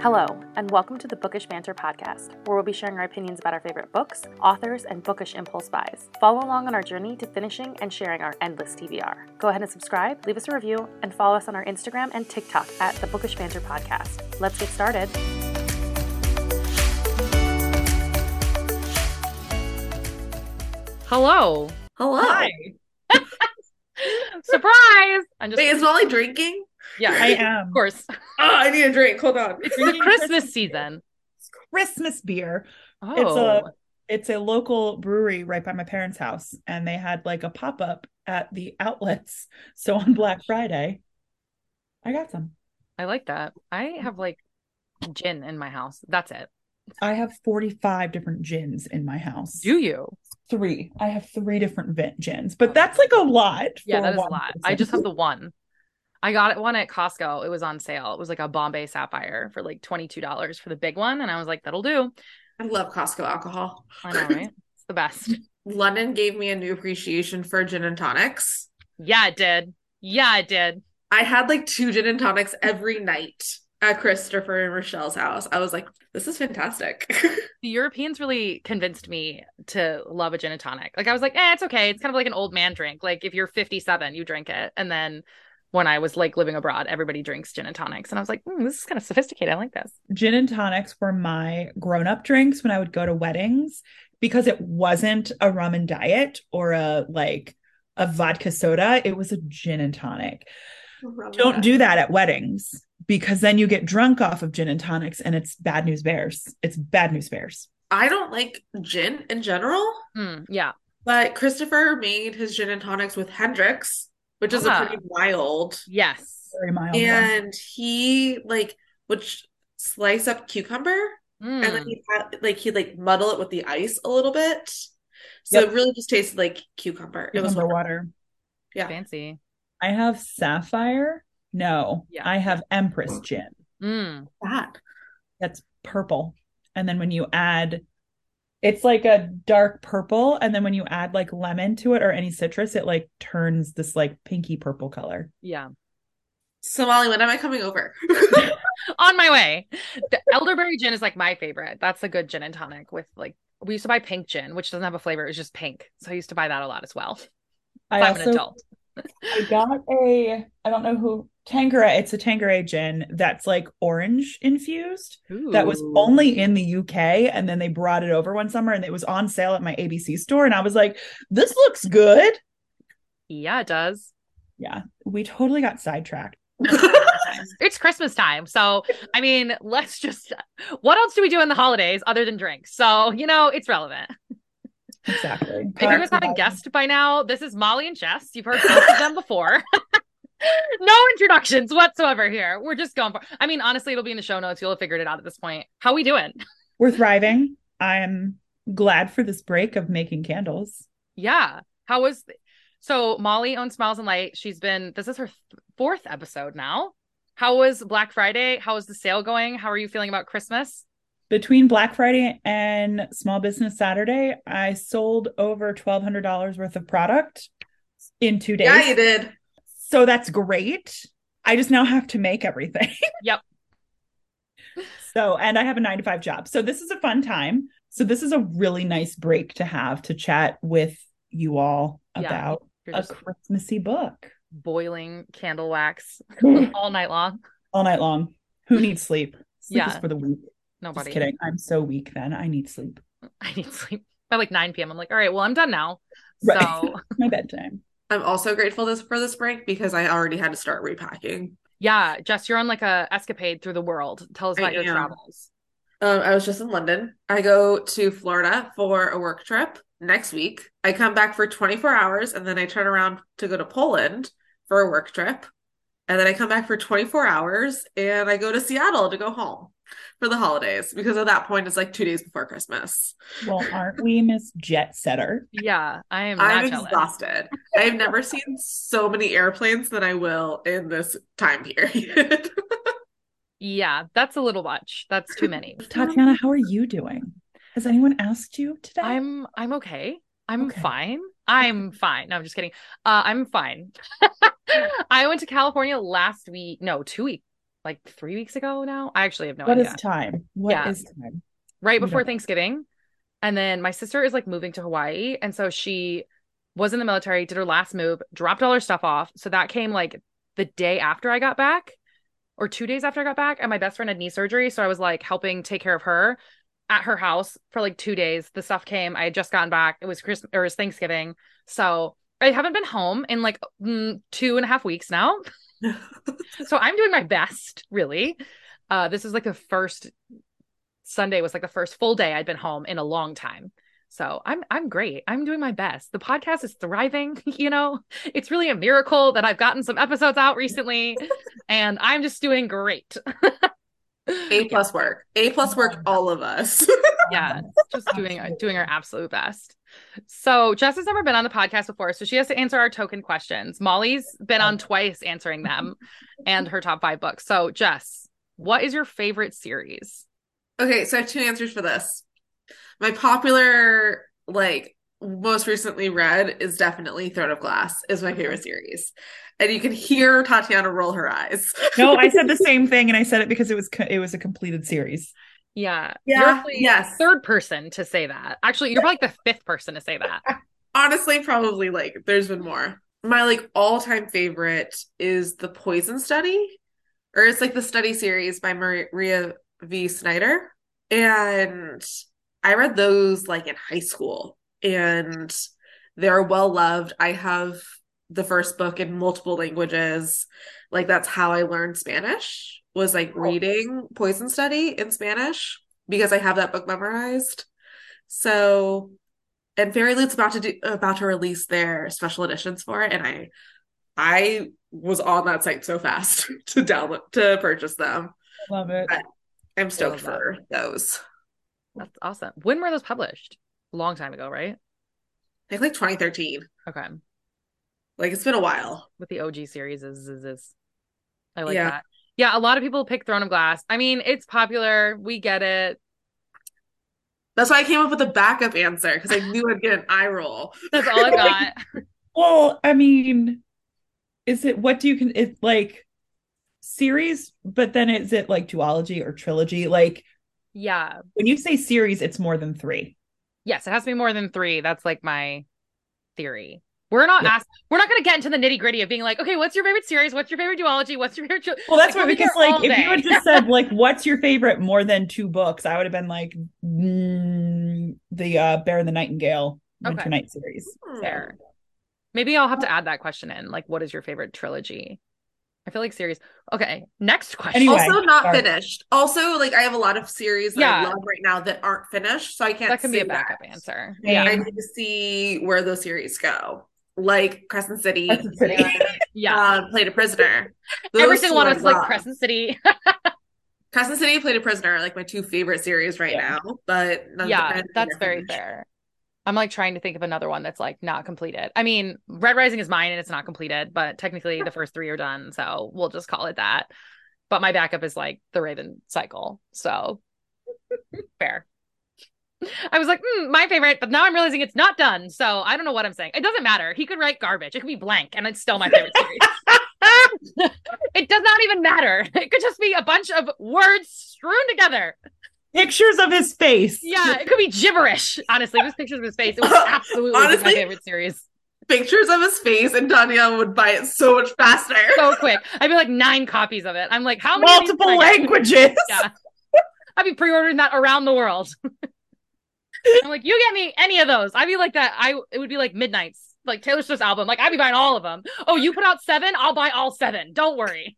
Hello, and welcome to the Bookish Banter podcast, where we'll be sharing our opinions about our favorite books, authors, and bookish impulse buys. Follow along on our journey to finishing and sharing our endless TBR. Go ahead and subscribe, leave us a review, and follow us on our Instagram and TikTok at the Bookish Banter podcast. Let's get started. Hello. Hello. Hi. Surprise! I'm just Wait, is Molly drinking? Yeah, I am. of course. Oh, I need a drink. Hold on. It's the Christmas Christmas season. Christmas beer. Oh, It's a oh. it's a local brewery right by my parents' house, and they had like a pop up at the outlets. So on Black Friday, I got some. I like that. I have like gin in my house. That's it. I have forty five different gins in my house. Do you? three? I have three different gins, but oh. that's like a lot. Yeah, that is a lot. person. I just have the one. I got it one at Costco. It was on sale. It was like a Bombay Sapphire for like $22 for the big one. And I was like, that'll do. I love Costco alcohol. I know, right? It's the best. London gave me a new appreciation for gin and tonics. Yeah, it did. Yeah, it did. I had like two gin and tonics every night at Christopher and Rochelle's house. I was like, this is fantastic. The Europeans really convinced me to love a gin and tonic. Like I was like, eh, it's okay. It's kind of like an old man drink. Like if you're 57, you drink it. And then when I was like living abroad, everybody drinks gin and tonics. And I was like, mm, this is kind of sophisticated. I like this. gin and tonics were my grown up drinks when I would go to weddings because it wasn't a rum and diet or a like a vodka soda. It was a gin and tonic. Don't do that at weddings because then you get drunk off of gin and tonics and it's bad news bears. It's bad news bears. I don't like gin in general, Hmm, yeah. but Christopher made his gin and tonics with Hendrick's, which is Ah. a pretty wild. Yes. Very mild. one. And he like would slice up cucumber Hmm. and then he like he'd like muddle it with the ice a little bit. So Yep. it really just tasted like cucumber. It was Cucumber wonderful. water. Yeah. fancy. I have sapphire. No, Yeah. I have Empress gin. Mm. that. That's purple. And then when you add, it's like a dark purple. And then when you add like lemon to it or any citrus, it like turns this like pinky purple color. Yeah. So Molly, when am I coming over? On my way. The elderberry gin is like my favorite. That's a good gin and tonic with like we used to buy pink gin, which doesn't have a flavor. It was just pink. So I used to buy that a lot as well. I I'm an adult. I got a, I don't know who, Tanqueray. It's a Tanqueray gin that's like orange infused. That was only in the UK. And then they brought it over one summer and it was on sale at my ABC store. And I was like, this looks good. Yeah, it does. Yeah, we totally got sidetracked. it's Christmas time. So, I mean, let's just what else do we do in the holidays other than drink? So, you know, it's relevant. Exactly. If you guys haven't guessed by now, this is Molly and Jess. You've heard both of them before. no introductions whatsoever here. We're just going for I mean, honestly, it'll be in the show notes. You'll have figured it out at this point. How we doing? We're thriving. I'm glad for this break of making candles. Yeah. How was so Molly owns Smiles and Light. She's been this is her th- fourth episode now. How was Black Friday? How was the sale going? How are you feeling about Christmas? Between Black Friday and Small Business Saturday, I sold over $1,200 worth of product in two days. yeah, you did. So that's great. I just now have to make everything. Yep. so, and I have a nine to five job. So this is a fun time. So this is a really nice break to have to chat with you all Yeah. about You're a Christmassy book boiling candle wax all all night long. All night long. Who needs sleep? Sleep is Yeah. for the weak. Nobody. Just kidding. I'm so weak then. I need sleep. I need sleep by like 9 p.m. I'm like, all right, well, I'm done now. Right. So My bedtime. I'm also grateful this for this break because I already had to start repacking. yeah, Jess, you're on like a escapade through the world. Tell us I about your am. travels. Um, I was just in London. I go to Florida for a work trip next week. I come back for 24 hours and then I turn around to go to Poland for a work trip. And then I come back for 24 hours and I go to Seattle to go home for the holidays because at that point it's like two days before Christmas. Well, aren't we Miss Jet Setter? Yeah, I am I'm not jealous. exhausted. I've never seen so many airplanes than I will in this time period. Yeah, that's a little much. That's too many. Tatyana, how are you doing? Has anyone asked you today? I'm I'm okay. I'm Okay. fine. I'm fine. No, I'm just kidding. Uh, I'm fine. I went to California last week. No, two weeks. Like three weeks ago now. I actually have no What idea. What is time? What Yeah. is time? right before don't. Thanksgiving. And then my sister is like moving to Hawaii. And so she was in the military, did her last move, dropped all her stuff off. So that came like the day after I got back or two days after I got back. And my best friend had knee surgery. So I was like helping take care of her at her house for like two days. The stuff came. I had just gotten back. It was Christmas or it was Thanksgiving. So I haven't been home in like mm, two and a half weeks now. so I'm doing my best, really. Uh, this is like the first Sunday was like the first full day I'd been home in a long time. So I'm I'm great. I'm doing my best. The podcast is thriving, you know. It's really a miracle that I've gotten some episodes out recently and I'm just doing great. A plus work. A plus work, all of us. yeah, just doing doing our absolute best. So Jess has never been on the podcast before, so she has to answer our token questions. Molly's been on oh. twice answering them and her top 5 books. So Jess, what is your favorite series? Okay, so I have two answers for this. My popular, like, most recently read is definitely Throne of Glass, is my favorite series. And you can hear Tatyana roll her eyes. No, I said the same thing, and I said it because it was co- it was a completed series. Yeah. Yeah, You're yes. third person to say that. Actually, you're probably like the fifth person to say that. Honestly, probably like there's been more. My like all-time favorite is The Poison Study, or it's like the study series by Maria V. Snyder. And I read those like in high school, and they're well loved. I have the first book in multiple languages. Like that's how I learned Spanish was like reading Poison Study in Spanish because I have that book memorized. So and FairyLoot's about to do about to release their special editions for it, and I I was on that site so fast to download to purchase them. Love it. I'm stoked love that. for those. That's awesome. When were those published? A long time ago, right? I think like 2013. Okay. Like it's been a while. With the OG series is is, is. I like Yeah. that. Yeah, a lot of people pick Throne of Glass. I mean, it's popular. We get it. That's why I came up with a backup answer because I knew I'd get an eye roll. That's all I got. Well, I mean, is it what do you can it's like series, but then is it like duology or trilogy? Like yeah. when you say series, it's more than three. Yes, it has to be more than three. That's like my theory. We're not Yeah. asked. We're not going to get into the nitty gritty of being like, okay, what's your favorite series? What's your favorite duology? What's your favorite? tri-" Well, that's Like, what because like if you had just said like what's your favorite more than two books, I would have been like mm, the uh Bear and the Nightingale Winter Okay. Night series. Fair. Maybe I'll have to add that question in. Like, what is your favorite trilogy? I feel like series. Okay, next question. Anyway. Also not sorry. finished. Also, like I have a lot of series that I love right now that aren't finished, so I can't. that can be a backup that. answer. Yeah. Yeah, I need to see where those series go, like Crescent City, Crescent City. yeah. um, Plated Prisoner. Every single one I of us like. Crescent City. Crescent City, Plated Prisoner, like my two favorite series right Yeah. now. But none yeah, none that's very finished. fair. I'm like trying to think of another one that's like not completed. I mean, Red Rising is mine and it's not completed, but technically the first three are done, so we'll just call it that. But my backup is like the Raven Cycle, so fair. I was like, hmm, my favorite, but now I'm realizing it's not done. So I don't know what I'm saying. It doesn't matter. He could write garbage. It could be blank, and it's still my favorite series. it does not even matter. It could just be a bunch of words strewn together. Pictures of his face. Yeah, it could be gibberish. Honestly, was pictures of his face. It was absolutely my favorite series. Pictures of his face, and Danielle would buy it so much faster. So quick. I'd be like nine copies of it. I'm like, how many? Multiple can I get? languages. Yeah. I'd be pre-ordering that around the world. I'm like, you get me any of those. I'd be like that. I it would be like midnights, like Taylor Swift's album. Like I'd be buying all of them. Oh, you put out seven? I'll buy all seven. Don't worry.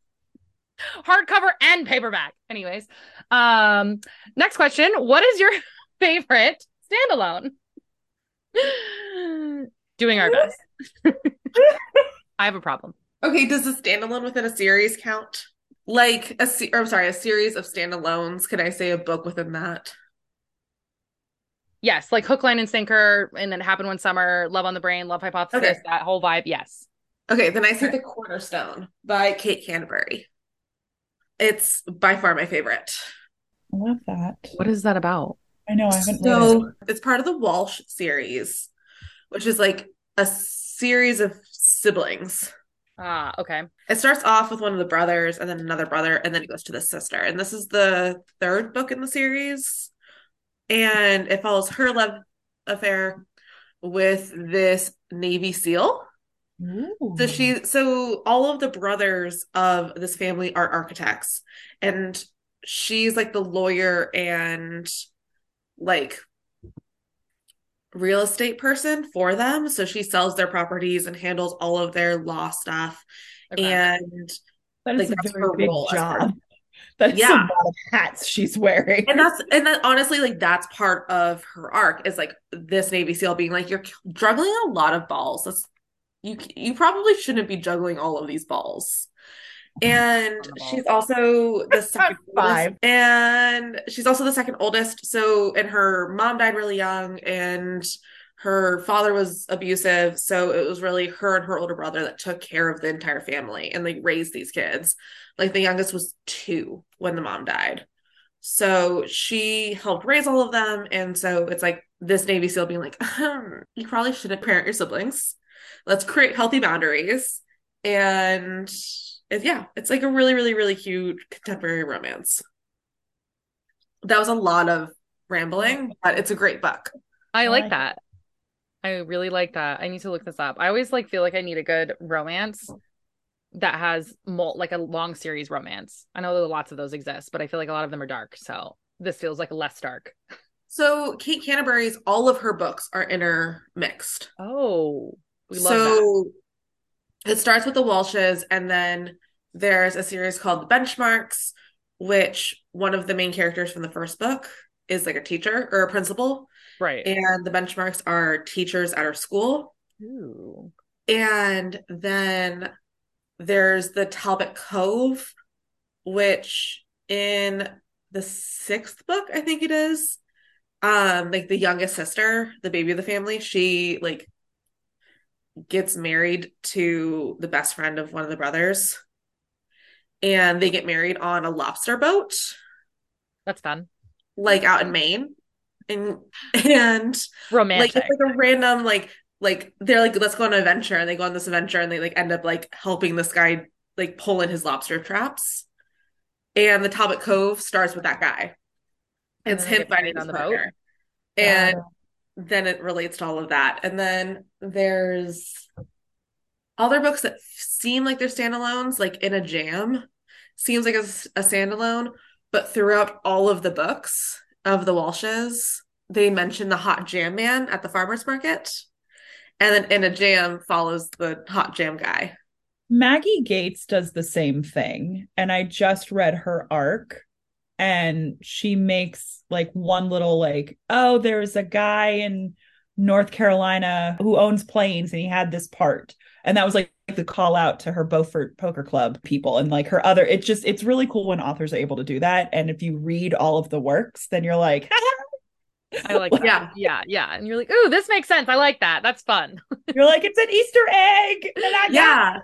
Hardcover and paperback. Anyways, um, next question: What is your favorite standalone? Doing our best. I have a problem. Okay, does the standalone within a series count? Like a se- or I'm sorry, a series of standalones. Can I say a book within that? Yes, like Hook, Line, and Sinker, and then Happened One Summer, Love on the Brain, Love Hypothesis, Okay. that whole vibe. Yes. Okay, then I say. The Cornerstone by Kate Canterbary. It's by far my favorite. I love that. What is that about? I know I haven't read it. So it's part of the Walsh series, which is like a series of siblings. Ah, okay. It starts off with one of the brothers and then another brother, and then it goes to the sister. And this is the third book in the series. And it follows her love affair with this Navy SEAL. So she so all of the brothers of this family are architects and she's like the lawyer and like real estate person for them. So she sells their properties and handles all of their law stuff. Okay. And That is like, a that's very her big role as her- job. That's Yeah. a lot of hats she's wearing. and that's and that honestly like that's part of her arc is like this Navy SEAL being like you're juggling a lot of balls. That's you you probably shouldn't be juggling all of these balls. And On the ball. she's also the second Five. oldest, and she's also the second oldest. So and her mom died really young and her father was abusive. So it was really her and her older brother that took care of the entire family and like raised these kids. Like the youngest was two when the mom died. So she helped raise all of them. And so it's like this Navy SEAL being like, "Hmm, you probably shouldn't parent your siblings. Let's create healthy boundaries. And it, yeah, it's like a really, really, really cute contemporary romance. That was a lot of rambling, but it's a great book. I I like like that. I really like that. I need to look this up. I always like feel like I need a good romance that has mul- like a long series romance. I know that lots of those exist, but I feel like a lot of them are dark. So this feels like less dark. So Kate Canterbary's all of her books are intermixed. Oh, we love that. so it starts with the Walshes, and then there's a series called The Benchmarks, which one of the main characters from the first book is like a teacher or a principal, Right. and the benchmarks are teachers at her school. Ooh. And then there's the Talbot Cove, which in the sixth book, I think it is, um, like the youngest sister, the baby of the family, she like gets married to the best friend of one of the brothers. And they get married on a lobster boat, That's fun. like out in Maine. And and romantic. like it's like a random like like they're like let's go on an adventure and they go on this adventure and they like end up like helping this guy like pull in his lobster traps and the Talbot Cove starts with that guy it's him finding on the boat? partner and oh. Then it relates to all of that. And then there's other books that seem like they're standalones like in a jam seems like a, a standalone but throughout all of the books of the Walshes they mention the hot jam man at the farmers market. And then in a jam follows the hot jam guy. Maggie Gates does the same thing. And I just read her arc and she makes like one little like, oh, there's a guy in North Carolina who owns planes and he had this part. And that was like the call out to her Beaufort Poker Club people and like her other it's just it's really cool when authors are able to do that. And if you read all of the works, then you're like, I like that. Yeah. Yeah. Yeah. And you're like, ooh, this makes sense. I like that. That's fun. you're like, it's an Easter egg. that I yeah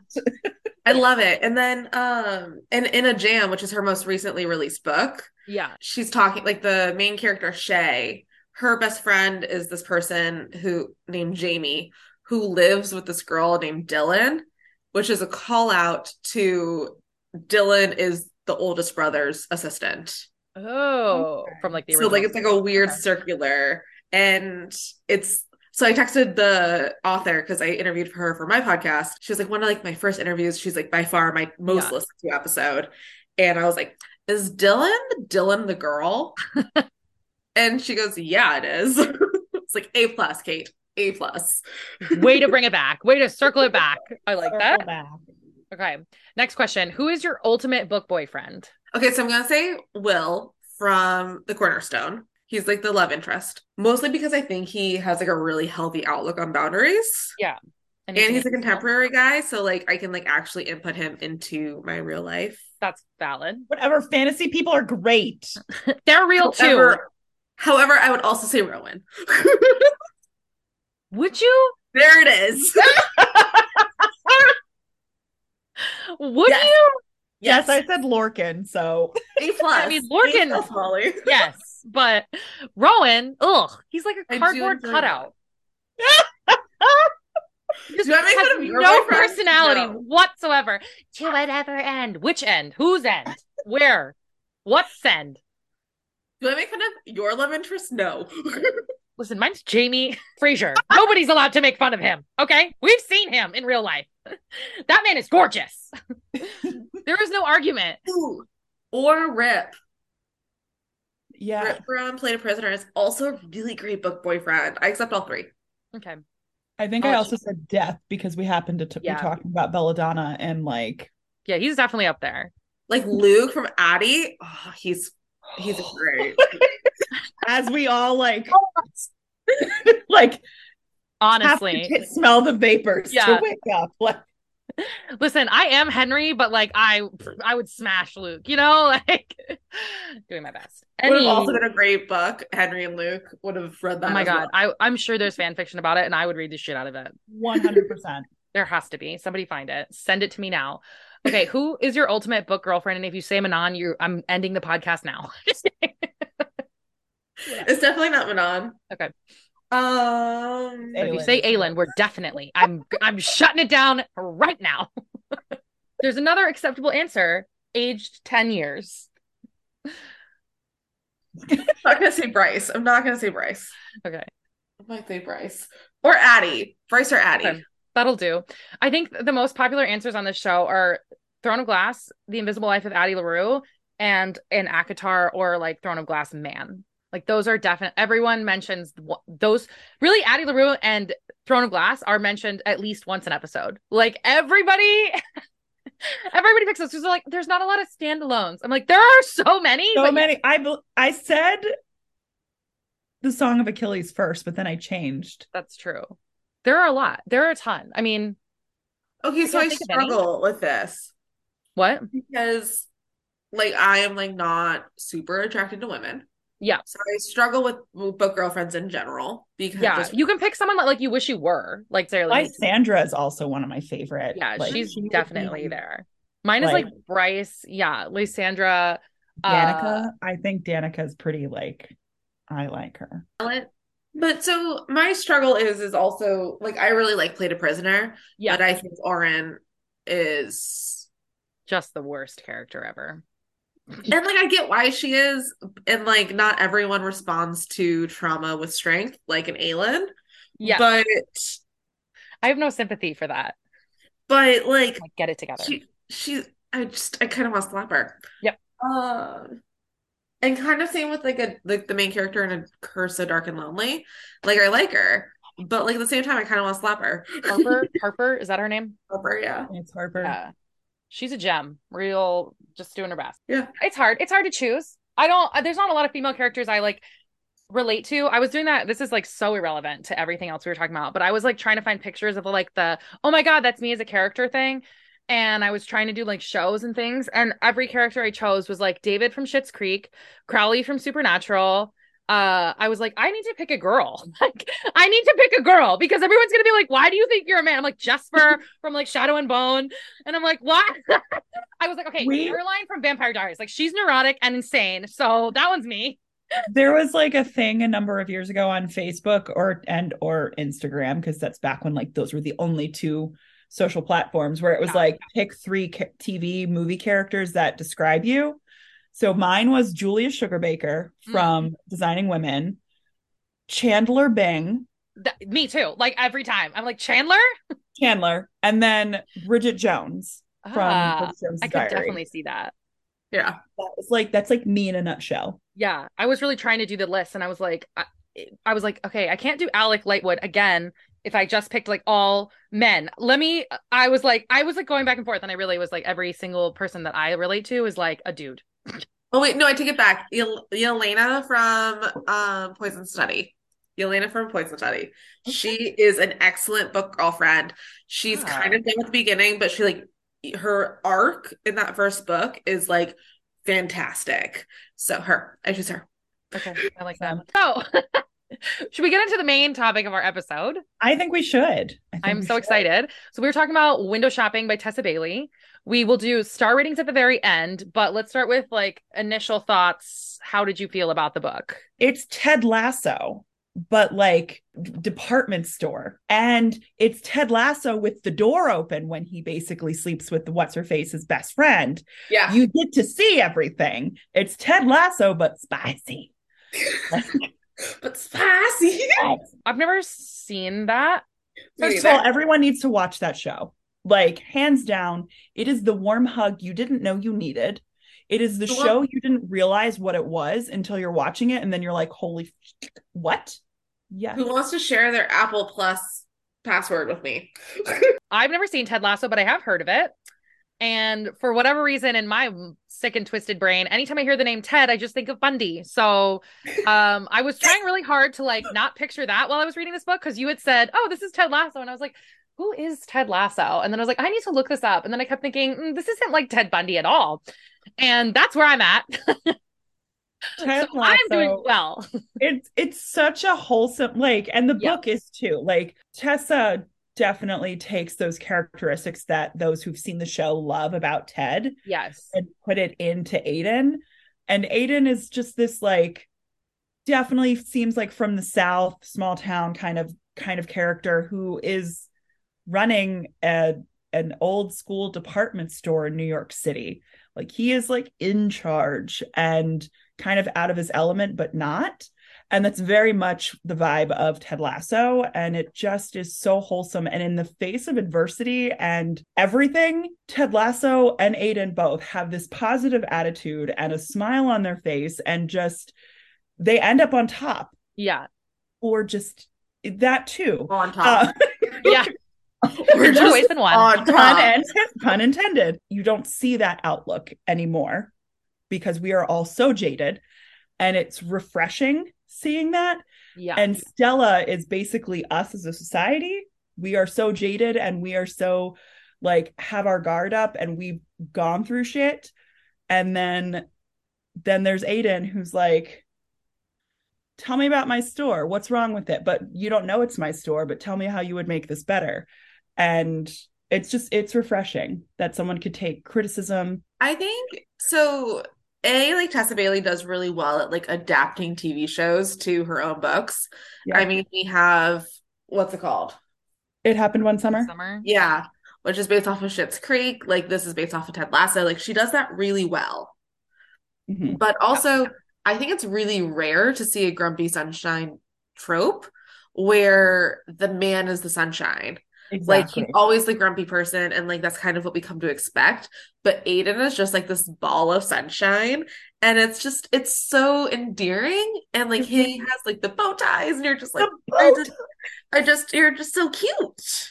I love it and then um and in a jam which is her most recently released book Yeah. she's talking like the main character Shay her best friend is this person who named Jamie who lives with this girl named Dylan which is a call out to Dylan is the oldest brother's assistant Oh, Okay. from like the so like it's like a weird Okay. circular and it's so I texted the author because I interviewed her for my podcast. She was like one of like my first interviews. She's like by far my most Yeah. listened to episode. And I was like, is Dylan Dylan the girl? and she goes, Yeah, it is. it's like A plus, Kate. A plus. Way to bring it back. Way to circle it back. I like Circle that. back. Okay. Next question. Who is your ultimate book boyfriend? Okay, so I'm gonna say Will from the Cornerstone. He's like the love interest, mostly because I think he has like a really healthy outlook on boundaries. Yeah. And he's a contemporary guy so like i can like actually input him into my real life That's valid. Whatever fantasy people are great. They're real too. however, however i would also say rowan Would you? there it is Would Yes. you? Yes, I said Lorcan, so a plus I mean, Lorcan- A plus, Yes. But Rowan, ugh, he's like I a do cardboard cutout. Just Do I make has fun of no personality No. whatsoever. To whatever end. Which end? Whose end? Where? What's end? Do I make fun of your love interest? No. Listen, mine's Jamie Fraser. Nobody's allowed to make fun of him. Okay, we've seen him in real life. that man is gorgeous. there is no argument. Ooh. Or Rip. Yeah. Rip from Plated Prisoner is also a really great book boyfriend. I accept all three. Okay. I think Oh, I she- also said death because we happened to t- Yeah. be talking about Belladonna and like Yeah, he's definitely up there. Like Luke from Addie. Oh, he's he's great. As we all like like Honestly. smell the vapors Yeah. to wake up. Like Listen, I am Henry, but like I I would smash Luke, you know, like doing my best. would have also been a great book. Henry and Luke would have read that. oh my god, well. I I'm sure there's fan fiction about it, and I would read the shit out of it. one hundred percent. There has to be. Somebody find it. Send it to me now. Okay, who is your ultimate book girlfriend? And if you say Manon, you I'm ending the podcast now. Just kidding. It's definitely not Manon. Okay. Um. if you say Aelin, we're definitely. I'm I'm shutting it down right now. There's another acceptable answer. Aged ten years. I'm not gonna say Bryce. I'm not gonna say Bryce. Okay. I might say Bryce or Addie. Bryce or Addie. Okay. That'll do. I think the most popular answers on this show are Throne of Glass, The Invisible Life of Addie LaRue, and an ACOTAR or like Throne of Glass man. Like those are definite. Everyone mentions those. Really, Addie LaRue and Throne of Glass are mentioned at least once an episode. Like everybody, everybody picks those. There's like, there's not a lot of standalones. I'm like, there are so many. So but many. I I said the Song of Achilles first, but then I changed. That's true. There are a lot. There are a ton. I mean, Okay, so I can't think of any. struggle with this what? because, like, I am like not super attracted to women. Yeah. So I struggle with book girlfriends in general because Yeah, just you can pick someone that like you wish you were, like Sarah. Lee. Lysandra is also one of my favorite. Yeah, Like, she's she definitely be- there. Mine is like, like- Bryce. Yeah, Lysandra. Danika. Uh, I think Danika's pretty like I like her. But so my struggle is is also like I really like Plated Prisoner, yeah, but I think Auren is just the worst character ever. And like I get why she is, and like not everyone responds to trauma with strength, like an Aelin. Yeah, But I have no sympathy for that. but like Like, get it together. she she I just I kind of want to slap her. Yep. Um and kind of same with like a like the main character in a curse of dark and lonely. Like I like her, but like at the same time I kind of want to slap her. Harper, Harper, is that her name? Harper, yeah. It's Harper. Yeah, she's a gem. Real, just doing her best. Yeah. it's hard. It's hard to choose. I don't. uh, There's not a lot of female characters I like relate to. I was doing that. This is like so irrelevant to everything else we were talking about. But I was like trying to find pictures of like the oh my god, that's me as a character thing. And I was trying to do like shows and things. And every character I chose was like David from Schitt's Creek, Crowley from Supernatural. Uh, I was like, I need to pick a girl. Like, I need to pick a girl because everyone's gonna be like, why do you think you're a man? I'm like Jesper from like Shadow and Bone, and I'm like, what? I was like, okay, We- Caroline from Vampire Diaries. Like, she's neurotic and insane, so that one's me. there was like a thing a number of years ago on Facebook or and or Instagram because that's back when like those were the only two social platforms where it was Yeah. like pick three ca- TV movie characters that describe you. So mine was Julia Sugarbaker from mm-hmm. Designing Women, Chandler Bing, Th- me too. Like every time, I'm like Chandler. Chandler, and then Bridget Jones from ah, Bridget Jones' I could Diary. definitely see that. Yeah. It's like that's like me in a nutshell. Yeah, I was really trying to do the list, and I was like, I, I was like, okay, I can't do Alec Lightwood again if I just picked like all men. Let me. I was like, I was like going back and forth, and I really was like, every single person that I relate to is like a dude. Oh wait, no, I take it back. Yel- Yelena from um Poison Study. Yelena from Poison Study. She is an excellent book girlfriend. She's Ah. kind of dim at the beginning, but she like her arc in that first book is like fantastic. So her, I choose her. Okay, I like that. So, should we get into the main topic of our episode? I think we should. I think I'm we so should. excited. So we were talking about Window Shopping by Tessa Bailey. We will do star ratings at the very end, but let's start with like initial thoughts. How did you feel about the book? It's Ted Lasso. but like department store. And it's Ted Lasso with the door open when he basically sleeps with the what's her face's best friend. Yeah. You get to see everything. It's Ted Lasso, but spicy. but spicy. I've never seen that. First of all, everyone needs to watch that show. Like, hands down, it is the warm hug you didn't know you needed. It is the The show you didn't realize what it was until you're watching it, and then you're like, "Holy, f- what?" Yeah, Who wants to share their Apple Plus password with me? I've never seen Ted Lasso, but I have heard of it. And for whatever reason, in my sick and twisted brain, anytime I hear the name Ted, I just think of Bundy. So um, I was trying really hard to like not picture that while I was reading this book because you had said, "Oh, this is Ted Lasso," and I was like, "Who is Ted Lasso?" And then I was like, "I need to look this up." And then I kept thinking, "Mm, "This isn't like Ted Bundy at all," and that's where I'm at. Ted so I'm doing well. it's it's such a wholesome like, and the Yeah. book is too. Like Tessa definitely takes those characteristics that those who've seen the show love about Ted yes. and put it into Aiden. And Aiden is just this like definitely seems like from the south, small town kind of kind of character who is running a an old school department store in New York City. Like he is like in charge and kind of out of his element but not. And that's very much the vibe of Ted Lasso. And it just is so wholesome. And in the face of adversity and everything, Ted Lasso and Aiden both have this positive attitude and a smile on their face. And just they end up on top Yeah. or just that too. On top. Uh, Yeah. We're just than one. on pun, and, pun intended. You don't see that outlook anymore because we are all so jaded. And it's refreshing seeing that. Yeah. And Stella is basically us as a society. We are so jaded and we are so like have our guard up and we've gone through shit. And then then there's Aiden who's like, tell me about my store. What's wrong with it? But you don't know it's my store, but tell me how you would make this better. And it's just it's refreshing that someone could take criticism. I think so. A like Tessa Bailey does really well at like adapting TV shows to her own books. Yeah. I mean, we have what's it called? It happened one summer. Summer. Yeah, which is based off of Schitt's Creek. Like this is based off of Ted Lasso. Like she does that really well. Mhm. But also, I think it's really rare to see a grumpy sunshine trope where the man is the sunshine. Like he's always the grumpy person, and like that's kind of what we come to expect. But Aiden is just like this ball of sunshine, and it's just it's so endearing. And like he has like the bow ties, and you're just like, I just, I just, you're just so cute.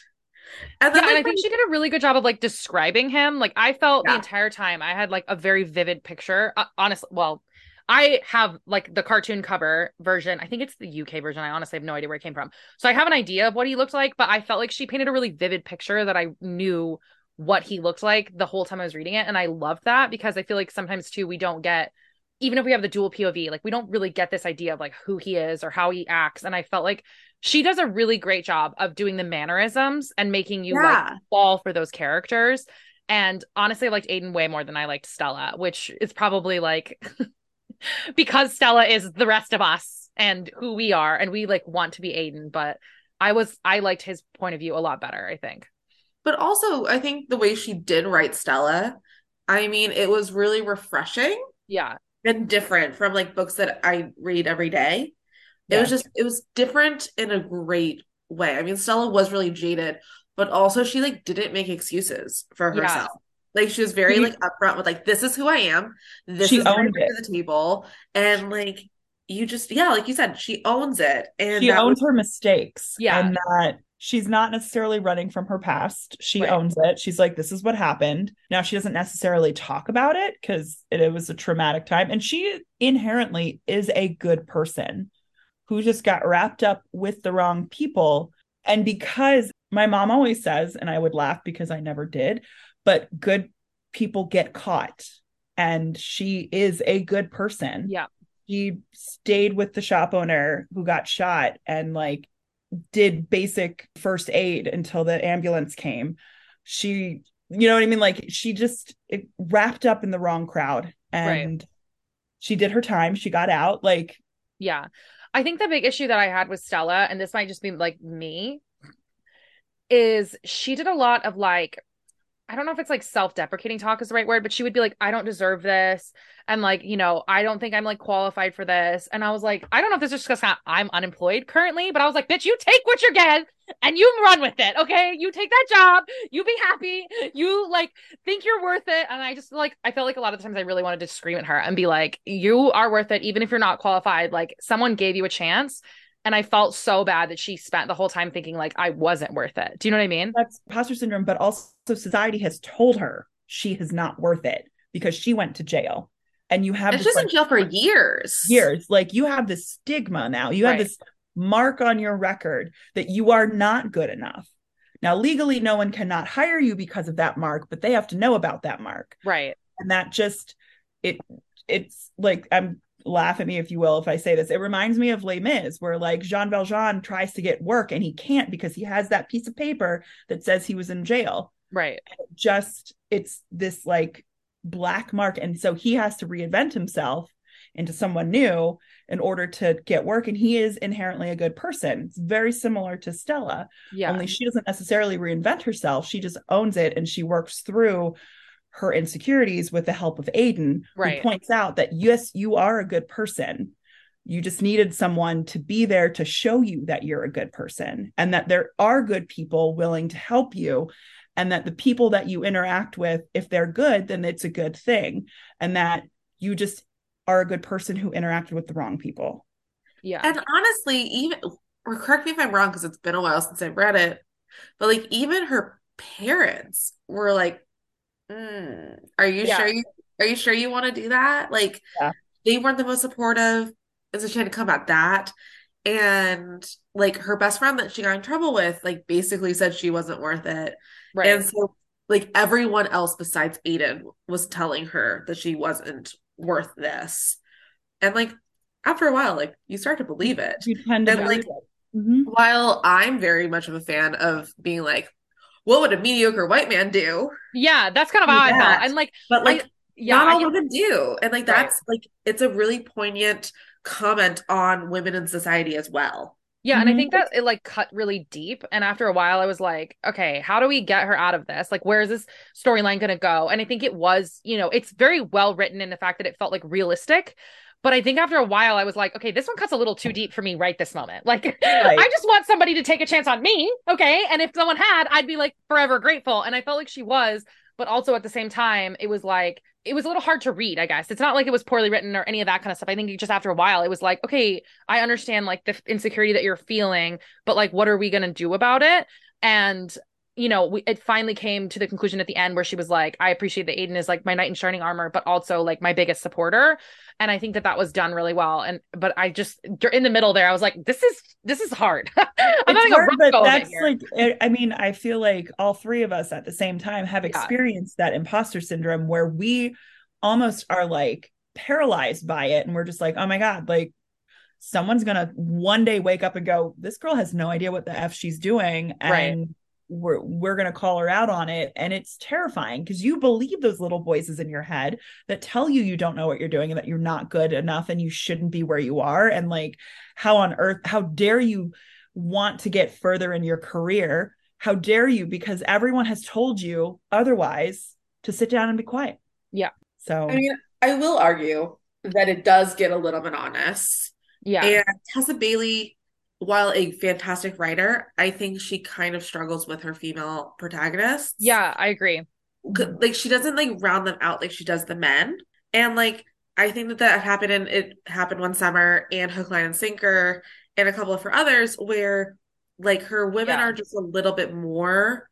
And Yeah, then and I think she did a really good job of like describing him. Like I felt the entire time I had like a very vivid picture. Uh, honestly, well, I have like the cartoon cover version. I think it's the UK version. I honestly have no idea where it came from. So I have an idea of what he looked like, but I felt like she painted a really vivid picture that I knew what he looked like the whole time I was reading it. And I loved that because I feel like sometimes too we don't get even if we have the dual POV, like we don't really get this idea of like who he is or how he acts. And I felt like she does a really great job of doing the mannerisms and making you like fall for those characters. And honestly, I liked Aiden way more than I liked Stella, which is probably like because Stella is the rest of us and who we are, and we like want to be Aiden. But I was I liked his point of view a lot better. I think. but also I think the way she did write Stella, I mean, it was really refreshing. Yeah, and different from like books that I read every day. It was just it was different in a great way. I mean, Stella was really jaded, but also she like didn't make excuses for Yeah. herself. Like she was very She- like upfront with like this is who I am. This She is owned it. to the table, and like you just yeah, like you said, she owns it, and she owns was- her mistakes Yeah. and that she's not necessarily running from her past she Right. owns it she's like this is what happened now she doesn't necessarily talk about it because it, it was a traumatic time and she inherently is a good person who just got wrapped up with the wrong people and because my mom always says and i would laugh because i never did but good people get caught. And she is a good person. Yeah, she stayed with the shop owner who got shot and like did basic first aid until the ambulance came. She you know what i mean? Like she just it wrapped up in the wrong crowd. And she did her time. She got out. Like yeah. I think the big issue that I had with Stella, and this might just be like me, is she did a lot of like I don't know if it's like self-deprecating talk is the right word, but she would be like, I don't deserve this. And like, you know, I don't think I'm like qualified for this. And I was like, I don't know if this is just because I'm unemployed currently, but I was like, bitch, you take what you're getting and you run with it. Okay. You take that job, you be happy, you like think you're worth it. And I just like, I felt like a lot of the times I really wanted to scream at her and be like, you are worth it, even if you're not qualified. Like, someone gave you a chance and I felt so bad that she spent the whole time thinking like I wasn't worth it. Do you know what I mean? That's imposter syndrome, but also society has told her she is not worth it because she went to jail. And you have and she's like, in jail for years. Years. Like you have this stigma now. You have right. this mark on your record that you are not good enough. Now, legally, no one cannot hire you because of that mark, but they have to know about that mark. Right. And that just it it's like I'm laugh at me if you will if I say this. It reminds me of Les Mis, where like Jean Valjean tries to get work and he can't because he has that piece of paper that says he was in jail. Right. just it's this like black mark. And so he has to reinvent himself into someone new in order to get work. And he is inherently a good person. It's very similar to Stella. Yeah. Only she doesn't necessarily reinvent herself. She just owns it and she works through her insecurities with the help of Aiden, right. who points out that yes, you are a good person. You just needed someone to be there to show you that you're a good person and that there are good people willing to help you. And that the people that you interact with, if they're good, then it's a good thing. And that you just are a good person who interacted with the wrong people. Yeah. And honestly, even or correct me if I'm wrong because it's been a while since I've read it, but like even her parents were like mm, are you yeah. sure you are you sure you want to do that? Like yeah. they weren't the most supportive. And so she had to come at that. And like her best friend that she got in trouble with, like basically said she wasn't worth it. Right. And so like everyone else besides Aiden was telling her that she wasn't worth this. And like after a while, like you start to believe it. You tend to and, like, mm-hmm. while I'm very much of a fan of being like, what would a mediocre white man do? Yeah, that's kind of how that. I felt. And like, but like, I, yeah, not all women do. And like, that's right. like, it's a really poignant comment on women in society as well. Yeah, and I mm-hmm. think that it like cut really deep. And after a while, I was like, okay, how do we get her out of this? Like, where is this storyline going to go? And I think it was, you know, it's very well written in the fact that it felt like realistic. But I think after a while, I was like, okay, this one cuts a little too deep for me right this moment. Like, right. I just want somebody to take a chance on me. Okay. And if someone had, I'd be like forever grateful. And I felt like she was. But also at the same time, it was like, it was a little hard to read, I guess. It's not like it was poorly written or any of that kind of stuff. I think just after a while, it was like, okay, I understand like the insecurity that you're feeling, but like, what are we going to do about it? And you know, we, it finally came to the conclusion at the end where she was like, I appreciate that Aiden is like my knight in shining armor, but also like my biggest supporter. And I think that that was done really well. And, but I just, in the middle there, I was like, this is, this is hard. I'm it's hard, but that's like, eh, I mean, I feel like all three of us at the same time have experienced yeah. that imposter syndrome where we almost are like paralyzed by it. And we're just like, oh my God, like, someone's gonna one day wake up and go, this girl has no idea what the F she's doing. And right we're we're going to call her out on it and it's terrifying because you believe those little voices in your head that tell you you don't know what you're doing and that you're not good enough and you shouldn't be where you are and like how on earth how dare you want to get further in your career? How dare you? Because everyone has told you otherwise to sit down and be quiet. Yeah. So i mean i will argue that it does get a little monotonous. Yeah. And tessa bailey while a fantastic writer, I think she kind of struggles with her female protagonists. Yeah, I agree. Like she doesn't like round them out like she does the men. And like I think that that happened and it happened one summer and Hook, Line, and Sinker and a couple of her others where like her women yeah. are just a little bit more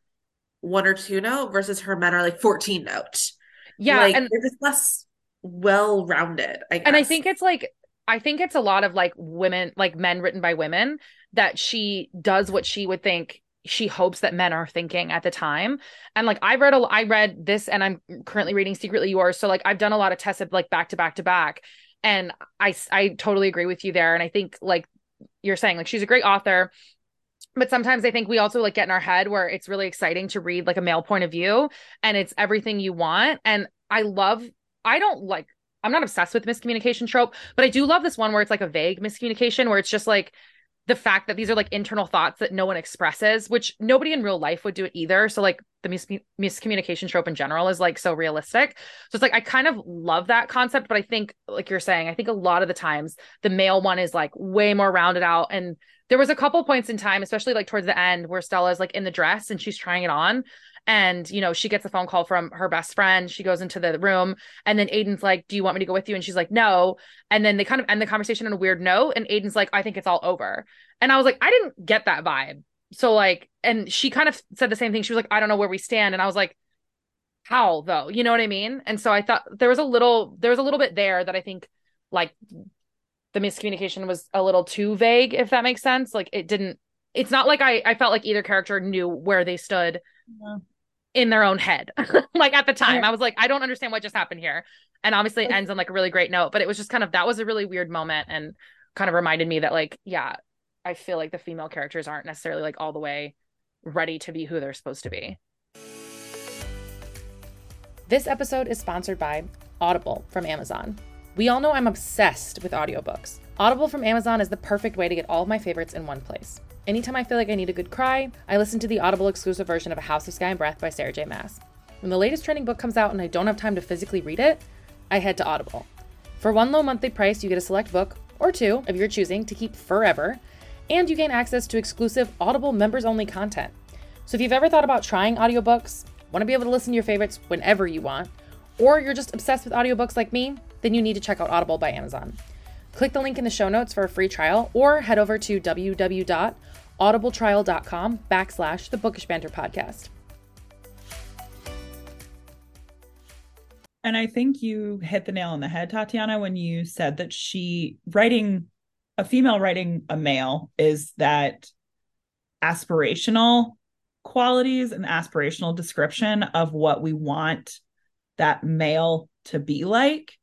one or two note versus her men are like 14 note. Yeah. Like, and they're just less well rounded. And I think it's like I think it's a lot of like women, like men written by women, that she does what she would think she hopes that men are thinking at the time. And like I read a I read this and I'm currently reading Secretly Yours. So like I've done a lot of Tessa like back to back to back. And I I totally agree with you there. And I think like you're saying, like she's a great author. But sometimes I think we also like get in our head where it's really exciting to read like a male point of view and it's everything you want. And I love I don't like I'm not obsessed with miscommunication trope, but I do love this one where it's like a vague miscommunication where it's just like the fact that these are like internal thoughts that no one expresses, which nobody in real life would do it either. So like the mis- miscommunication trope in general is like so realistic. So it's like I kind of love that concept, but I think like you're saying, I think a lot of the times the male one is like way more rounded out and there was a couple points in time, especially like towards the end where Stella's like in the dress and she's trying it on. And you know she gets a phone call from her best friend. She goes into the room and then aiden's like do you want me to go with you? And she's like no. And then they kind of end the conversation on a weird note and aiden's like i think it's all over. And i was like i didn't get that vibe. So like and she kind of said the same thing. She was like i don't know where we stand. And i was like how though? You know what i mean? And so i thought there was a little there was a little bit there that i think like the miscommunication was a little too vague if that makes sense like it didn't it's not like i i felt like either character knew where they stood yeah in their own head. like at the time, I was like, I don't understand what just happened here. And obviously, it ends on like a really great note, but it was just kind of that was a really weird moment and kind of reminded me that, like, yeah, I feel like the female characters aren't necessarily like all the way ready to be who they're supposed to be. This episode is sponsored by Audible from Amazon. We all know I'm obsessed with audiobooks. Audible from Amazon is the perfect way to get all of my favorites in one place. Anytime I feel like I need a good cry, I listen to the Audible exclusive version of A House of Sky and Breath by Sarah J. Maas. When the latest trending book comes out and I don't have time to physically read it, I head to Audible. For one low monthly price, you get a select book, or two of your choosing, to keep forever, and you gain access to exclusive Audible members only content. So if you've ever thought about trying audiobooks, want to be able to listen to your favorites whenever you want, or you're just obsessed with audiobooks like me, then you need to check out Audible by Amazon. Click the link in the show notes for a free trial, or head over to www audibletrial.com backslash the bookish banter podcast. And I think you hit the nail on the head, Tatyana, when you said that she writing a female writing a male is that aspirational qualities and aspirational description of what we want that male to be like,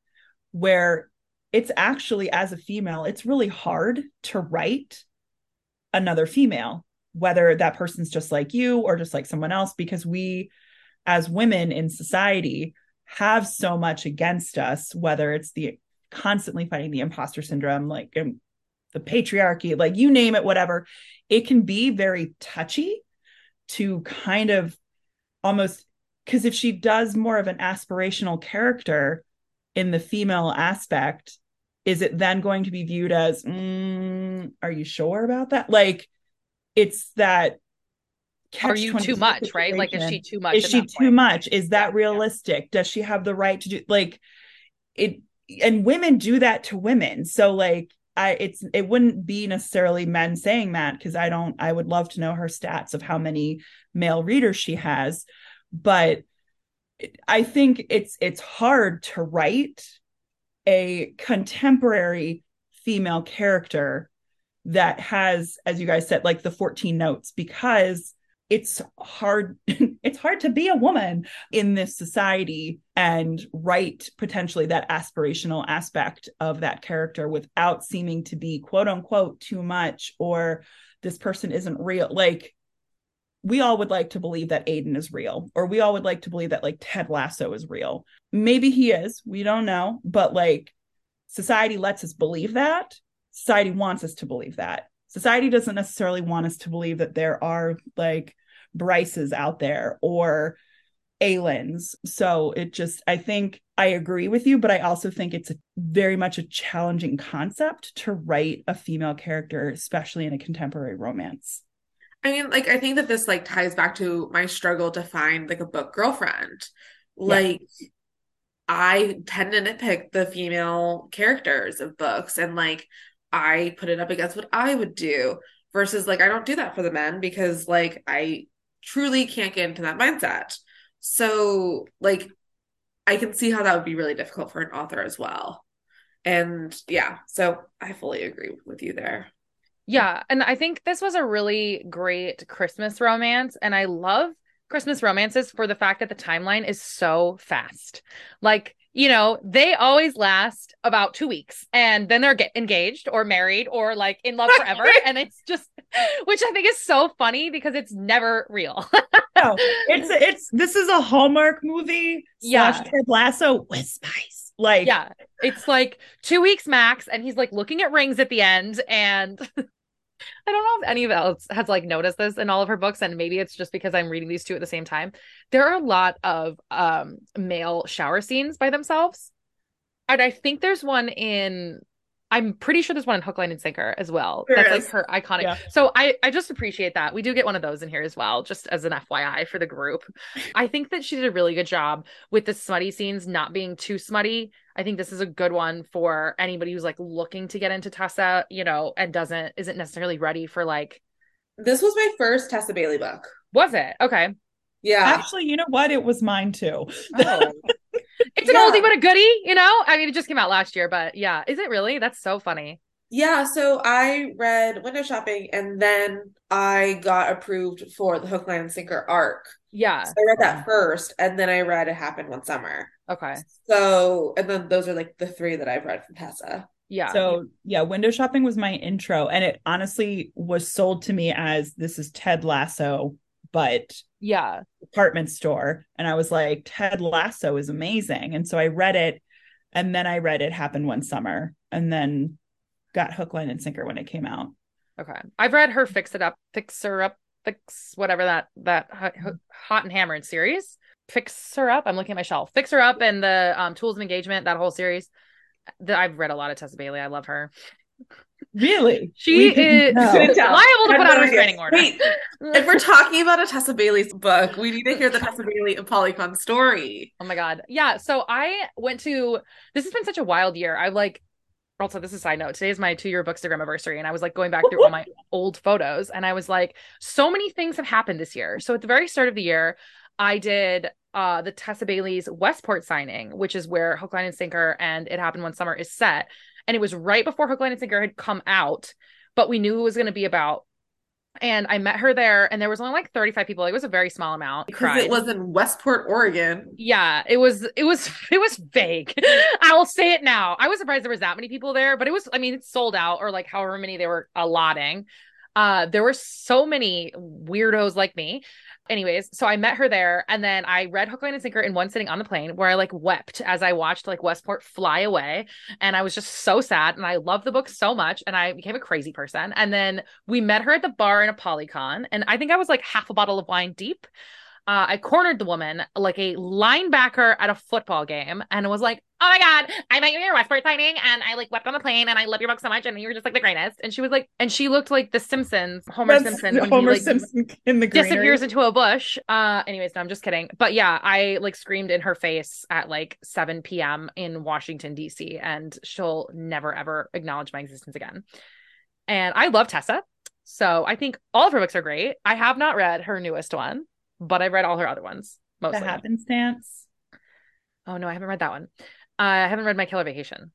where it's actually, as a female, it's really hard to write another female, whether that person's just like you or just like someone else, because we, as women in society, have so much against us, whether it's the constantly fighting the imposter syndrome, like um, the patriarchy, like you name it, whatever. It can be very touchy to kind of almost because if she does more of an aspirational character in the female aspect, is it then going to be viewed as mm, are you sure about that like it's that are you too much situation. right like is she too much is she too point? much is that realistic yeah. does she have the right to do like it and women do that to women so like i it's it wouldn't be necessarily men saying that because i don't i would love to know her stats of how many male readers she has but i think it's it's hard to write a contemporary female character that has as you guys said like the 14 notes because it's hard it's hard to be a woman in this society and write potentially that aspirational aspect of that character without seeming to be quote unquote too much or this person isn't real. Like we all would like to believe that Aiden is real, or we all would like to believe that like Ted Lasso is real. Maybe he is, we don't know, but like society lets us believe that. Society wants us to believe that. Society doesn't necessarily want us to believe that there are like Bryces out there or Aelins. So it just, I think I agree with you, but I also think it's a, very much a challenging concept to write a female character, especially in a contemporary romance. I mean, like I think that this like ties back to my struggle to find like a book girlfriend. Like yeah. I tend to nitpick the female characters of books and like I put it up against what I would do versus like I don't do that for the men because like I truly can't get into that mindset. So like I can see how that would be really difficult for an author as well. And yeah, so I fully agree with you there. Yeah. And I think this was a really great Christmas romance. And I love Christmas romances for the fact that the timeline is so fast. Like, you know, they always last about two weeks and then they're get engaged or married or like in love forever. and it's just, which I think is so funny because it's never real. no, it's, it's, this is a Hallmark movie. Yeah. Ted Lasso with spice Like, yeah, it's like two weeks max, and he's like looking at rings at the end, and I don't know if any of else has like noticed this in all of her books, and maybe it's just because I'm reading these two at the same time. There are a lot of um male shower scenes by themselves, and I think there's one in. I'm pretty sure there's one in Hook, Line, and Sinker as well. There That's is. like her iconic. Yeah. So I I just appreciate that. We do get one of those in here as well, just as an FYI for the group. I think that she did a really good job with the smutty scenes not being too smutty. I think this is a good one for anybody who's like looking to get into Tessa, you know, and doesn't isn't necessarily ready for like This was my first Tessa Bailey book. was it? Okay. Yeah. actually, you know what? It was mine too. Oh. it's an Yeah. oldie but a goodie, you know? I mean it just came out last year, but yeah. Is it really? That's so funny. Yeah, so I read Window Shopping and then I got approved for the Hook, Line, and Sinker arc. Yeah. So I read that mm-hmm. first and then I read It Happened One Summer. Okay. So, and then those are like the three that I've read from Tessa. Yeah. So yeah, window shopping was my intro, and it honestly was sold to me as this is Ted Lasso, but yeah. department store. And I was like, Ted Lasso is amazing. And so I read it, and then I read it happened one summer, and then got hook, line, and sinker when it came out. Okay. I've read her fix it up, fix her up, fix whatever that that hot, hot and hammered series. Fix her up. I'm looking at my shelf. Fix her up and the um, tools of engagement. That whole series. That I've read a lot of Tessa Bailey. I love her. Really? She is know. Liable to Had put no out a idea. restraining order. Wait, if we're talking about a Tessa Bailey's book, we need to hear the Tessa Bailey and ApollyCon story. Oh my god. Yeah. So I went to this has been such a wild year. I like also this is a side note. Today is my two year bookstagram anniversary, and I was like going back through all my old photos, and I was like, so many things have happened this year. So at the very start of the year, I did uh the Tessa Bailey's Westport signing, which is where Hook, Line, and Sinker and It Happened One Summer is set. And it was right before Hook, Line, and Sinker had come out, but we knew it was going to be about. And I met her there, and there was only like 35 people. It was a very small amount. Because it was in Westport, Oregon. Yeah, it was it was it was vague. I will say it now. I was surprised there was that many people there, but it was I mean it's sold out or like however many they were allotting. Uh there were so many weirdos like me. Anyways, so I met her there and then I read Hook, Line, and Sinker in one sitting on the plane where I like wept as I watched like Westport fly away. And I was just so sad. And I loved the book so much. And I became a crazy person. And then we met her at the bar in ApollyCon. And I think I was like half a bottle of wine deep. Uh, I cornered the woman like a linebacker at a football game and was like, Oh my God, I met you at your Westport signing and I like wept on the plane and I love your book so much and you were just like the greatest. And she was like, and she looked like the Simpsons, Homer That's Simpson, when Homer he like Simpson in the greenery. disappears into a bush. Uh, anyways, no, I'm just kidding. But yeah, I like screamed in her face at like 7 p.m. in Washington, D.C., and she'll never ever acknowledge my existence again. And I love Tessa. So I think all of her books are great. I have not read her newest one, but I've read all her other ones the mostly. happenstance. Oh no, I haven't read that one. Uh, I haven't read My Killer Vacation.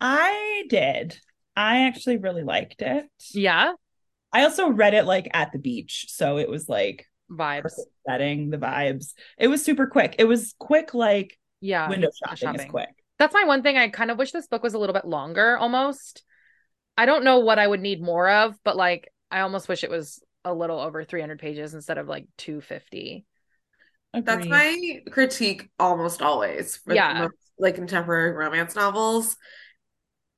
I did. I actually really liked it. Yeah, I also read it like at the beach, so it was like vibes. setting, the vibes. It was super quick. It was quick, like Yeah, window window shopping, is quick. that's my one thing. I kind of wish this book was a little bit longer almost. I don't know what I would need more of, but like I almost wish it was a little over 300 pages instead of like 250. That's my critique almost always for Yeah. most, like contemporary romance novels,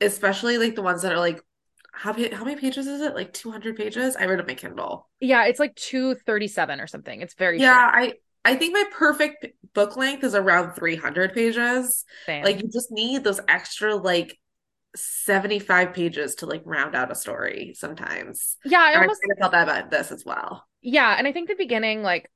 especially like the ones that are like how how many pages is it? Like 200 pages? I read it on my Kindle. Yeah, it's like 237 or something. It's very Yeah, short. I I think my perfect book length is around 300 pages. Same. Like you just need those extra like 75 pages to like round out a story sometimes. yeah, I And I almost felt that about this as well. yeah, and I think the beginning like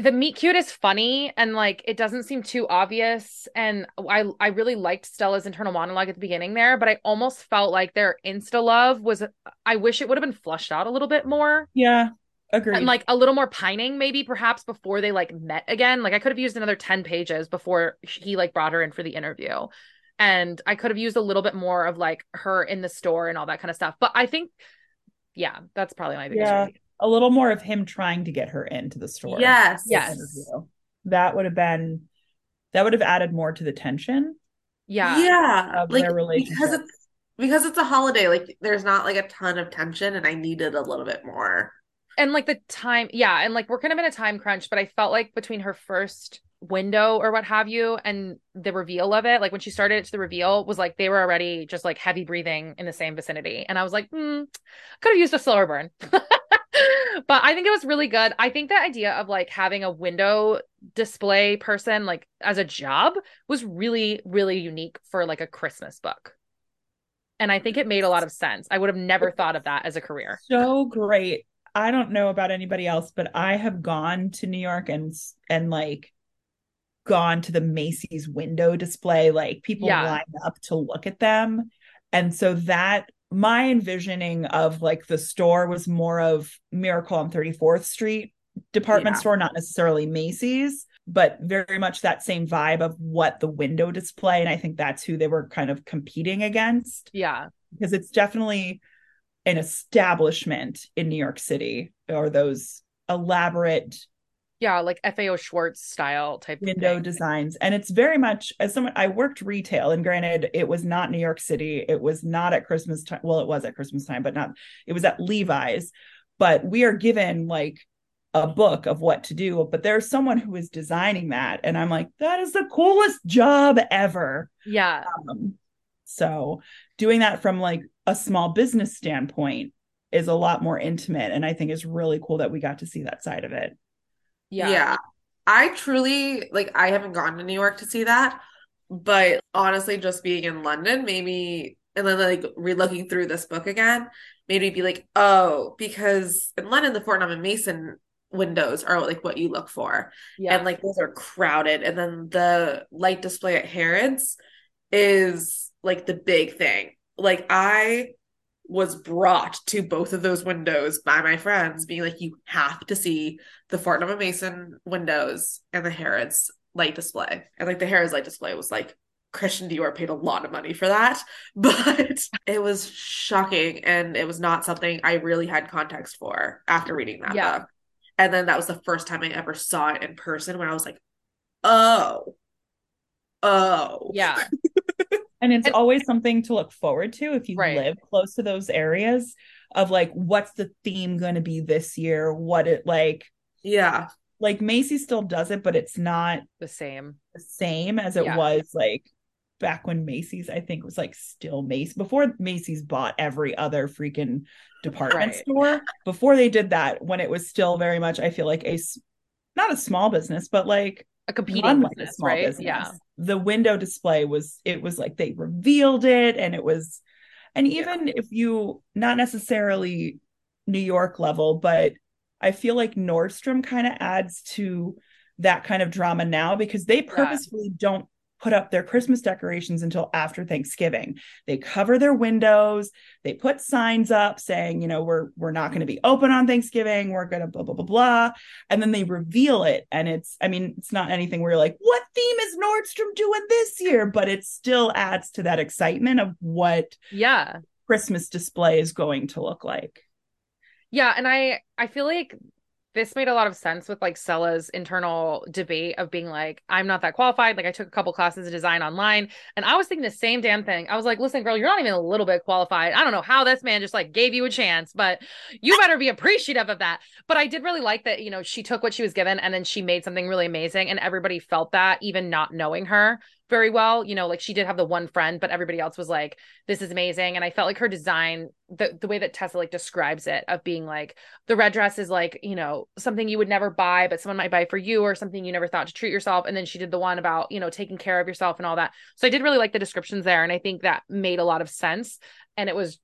the meet cute is funny and like it doesn't seem too obvious and I I really liked Stella's internal monologue at the beginning there, but I almost felt like their insta love was I wish it would have been flushed out a little bit more. Yeah, agreed. and like a little more pining maybe perhaps before they like met again like i could have used another 10 pages before he like brought her in for the interview and i could have used a little bit more of like her in the store and all that kind of stuff but i think yeah that's probably my biggest Yeah. critique. a little more of him trying to get her into the store. Yes. Yes. interview. That would have been that would have added more to the tension. yeah Yeah. of Like their because it's because it's a holiday, like there's not like a ton of tension and I needed a little bit more. and like the time yeah and like we're kind of in a time crunch but i felt like between her first window or what have you and the reveal of it like when she started to the reveal was like they were already just like heavy breathing in the same vicinity. And i was like hmm, could have used a slower burn. But i think it was really good. I think the idea of like having a window display person like as a job was really really unique for like a christmas book. And i think it made a lot of sense. I would have never thought of that as a career. so great. I don't know about anybody else, but I have gone to New York and and like gone to the Macy's window display. Like people Yeah. line up to look at them. And so that my envisioning of like the store was more of Miracle on 34th Street department Yeah. store, not necessarily Macy's, but very much that same vibe of what the window display. And I think that's who they were kind of competing against yeah because it's definitely an establishment in New York City or those elaborate yeah like FAO Schwarz style type window designs. And it's very much as someone I worked retail and granted it was not New York City. It was not at Christmas time well it was at Christmas time but not it was at Levi's. But we are given like a book of what to do. But there's someone who is designing that and I'm like that is the coolest job ever. Yeah. Um, so doing that from like a small business standpoint is a lot more intimate and I think is really cool that we got to see that side of it. Yeah Yeah. I truly like I haven't gone to New York to see that, but honestly, just being in London maybe and then like re-looking through this book again made me be like, oh, because in London the Fortnum and Mason windows are like what you look for. yeah And like those are crowded. And then the light display at Harrods is like the big thing. Like I was brought to both of those windows by my friends, being like, you have to see the Fortnum and Mason windows and the Harrods light display. And like the Harrods light display was like Christian Dior paid a lot of money for that, but it was shocking and it was not something I really had context for after reading that Yeah. book. And then that was the first time I ever saw it in person when I was like, oh, oh, yeah And it's And- always something to look forward to if you Right. live close to those areas of like what's the theme going to be this year? What it like yeah, like Macy still does it but it's not the same the same as it Yeah. was like back when Macy's I think was like still Macy's before Macy's bought every other freaking department Right. store before they did that when it was still very much I feel like a not a small business but like a competing business, a small right? business. yeah. The window display was it was like they revealed it and it was and even if you not necessarily New York level, but I feel like Nordstrom kind of adds to that kind of drama now because they purposefully don't put up their Christmas decorations until after Thanksgiving. They cover their windows, they put signs up saying, you know, we're we're not going to be open on Thanksgiving, we're going to blah blah blah blah, and then they reveal it. And it's I mean, it's not anything where you're like, what theme is Nordstrom doing this year, but it still adds to that excitement of what yeah. Christmas display is going to look like. Yeah, and I I feel like this made a lot of sense with like Stella's internal debate of being like, I'm not that qualified. Like I took a couple classes of design online and I was thinking the same damn thing. I was like, listen, girl, you're not even a little bit qualified. I don't know how this man just like gave you a chance, but you better be appreciative of that. But I did really like that, you know, she took what she was given and then she made something really amazing and everybody felt that even not knowing her very well. You know, like she did have the one friend, but everybody else was like, this is amazing. And I felt like her design, the the way that Tessa like describes it of being like the red dress is like, you know, something you would never buy, but someone might buy for you or something you never thought to treat yourself. And then she did the one about, you know, taking care of yourself and all that. So I did really like the descriptions there. And I think that made a lot of sense. And it was,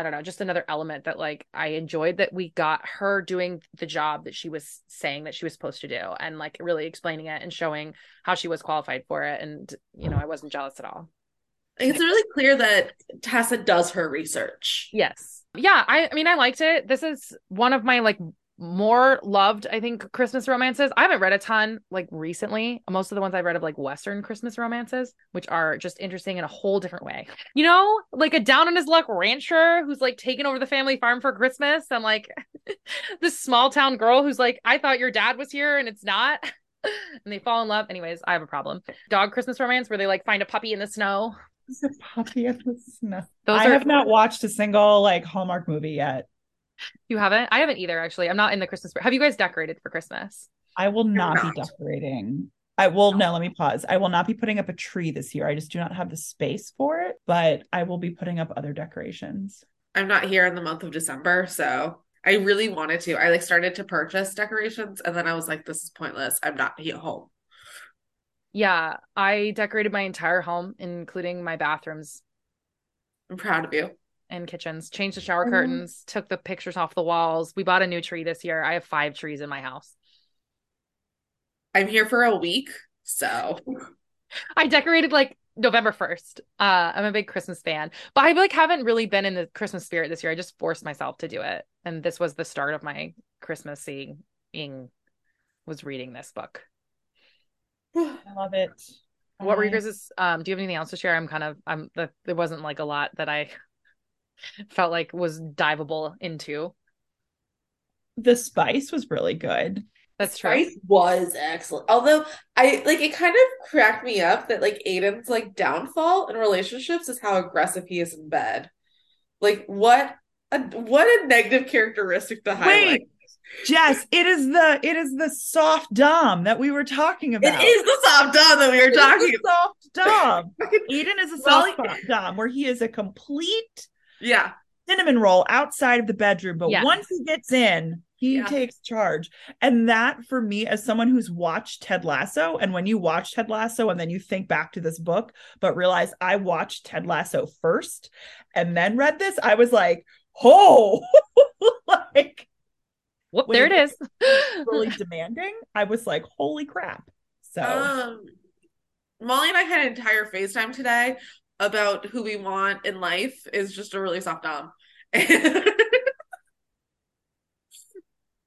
I don't know, just another element that like I enjoyed that we got her doing the job that she was saying that she was supposed to do and like really explaining it and showing how she was qualified for it. And, you know, I wasn't jealous at all. it's really clear that Tessa does her research. Yes. Yeah, I I mean I liked it. This is one of my like more loved I think Christmas romances. I haven't read a ton like recently. Most of the ones I've read of like western Christmas romances, which are just interesting in a whole different way. You know, like a down on his luck rancher who's like taking over the family farm for Christmas and like this small town girl who's like I thought your dad was here and it's not. And they fall in love. Anyways, I have a problem. Dog Christmas romance where they like find a puppy in the snow. It puppy in the snow? Those I are have not watched a single like Hallmark movie yet. You haven't? I haven't either actually. I'm not in the Christmas. Have you guys decorated for Christmas? I will not be decorating. I will no, let me pause. I will not be putting up a tree this year. I just do not have the space for it, but I will be putting up other decorations. I'm not here in the month of December, so I really wanted to. I like started to purchase decorations and then I was like, this is pointless. I'm not at home. Yeah, I decorated my entire home, including my bathrooms I'm proud of you. And kitchens, changed the shower Mhm. curtains, took the pictures off the walls. We bought a new tree this year. I have five trees in my house. I'm here for a week, so I decorated like November 1st. Uh, I'm a big Christmas fan, but I like haven't really been in the Christmas spirit this year. I just forced myself to do it. And this was the start of my Christmas seeing was reading this book. I love it. What were I- your guys' um do you have anything else to share? I'm kind of I'm the, there wasn't like a lot that I felt like was diveable into. The spice was really good. That's true. Spice was excellent. Although I like it kind of cracked me up that like Aiden's like downfall in relationships is how aggressive he is in bed. Like what a what a negative characteristic to highlight. Wait, Jess, it is the it is the soft dom that we were talking about. It is the soft dom that we were It is talking the soft dom. about. Eden is a Molly- soft dom where he is a complete Yeah. cinnamon roll outside of the bedroom, but Yes. once he gets in, he Yeah. takes charge. And that for me, as someone who's watched Ted Lasso, and when you watch Ted Lasso and then you think back to this book, but realize I watched Ted Lasso first and then read this, I was like, oh, like Whoop, there it it is. really demanding. I was like, holy crap. So Um Molly and I had an entire FaceTime today about who we want in life is just a really soft dom. and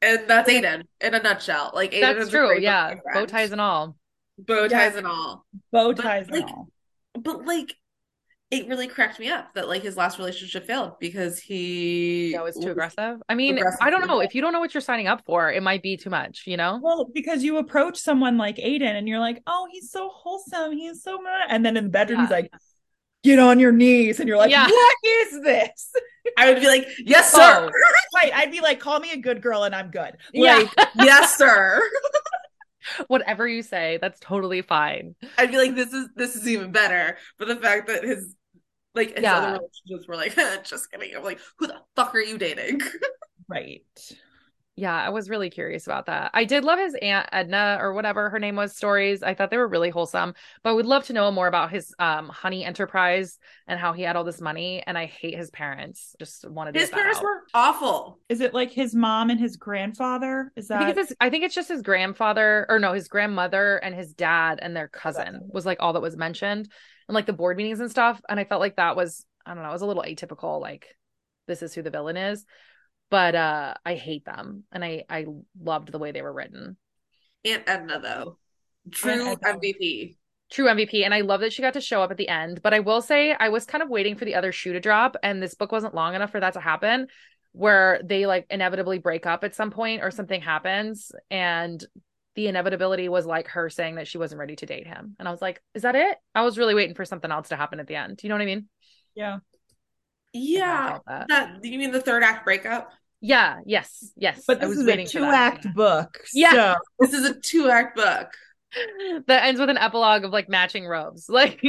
that's Aiden in a nutshell. Like Aiden That's is true. Yeah. Bow ties and all. bow Yeah. ties and all. bow but, ties like, all. But like it really cracked me up that like his last relationship failed because he That was too aggressive. I mean, aggressive I don't know. If you don't know what you're signing up for, it might be too much, you know? Well, because you approach someone like Aiden and you're like, oh, he's so wholesome. He's so, blah," and then in the bedroom, he's like, get on your knees. And you're like, Yeah. what is this? I would be like, Yes, oh, sir. right. I'd be like, call me a good girl and I'm good. Yeah. Like, yes, sir. Whatever you say, that's totally fine. I'd be like, This is this is even better. But the fact that his like his Yeah. other relationships were like, just kidding. I'm like, who the fuck are you dating? right. Yeah, I was really curious about that. I did love his aunt Edna or whatever her name was stories. I thought they were really wholesome. But I would love to know more about his um honey enterprise and how he had all this money. And I hate his parents. Just wanted to His get parents out. were awful. Is it like his mom and his grandfather? Is I that think it's his, I think it's just his grandfather or no, his grandmother and his dad and their cousin was like all that was mentioned and like the board meetings and stuff. And I felt like that was I don't know, it was a little atypical. Like this is who the villain is, but uh I hate them and I I loved the way they were written. Aunt Edna though. True Edna. MVP. True MVP, and I love that she got to show up at the end. But I will say, I was kind of waiting for the other shoe to drop, and this book wasn't long enough for that to happen. Where they like inevitably break up at some point, or something happens, and the inevitability was like her saying that she wasn't ready to date him. And I was like, is that it? I was really waiting for something else to happen at the end. You know what I mean? yeah. Yeah. felt that. That you mean the third act breakup? Yeah. Yes. Yes. But I this was is a two-act book. Yeah. So This is a two act book. that ends with an epilogue of like matching robes. Like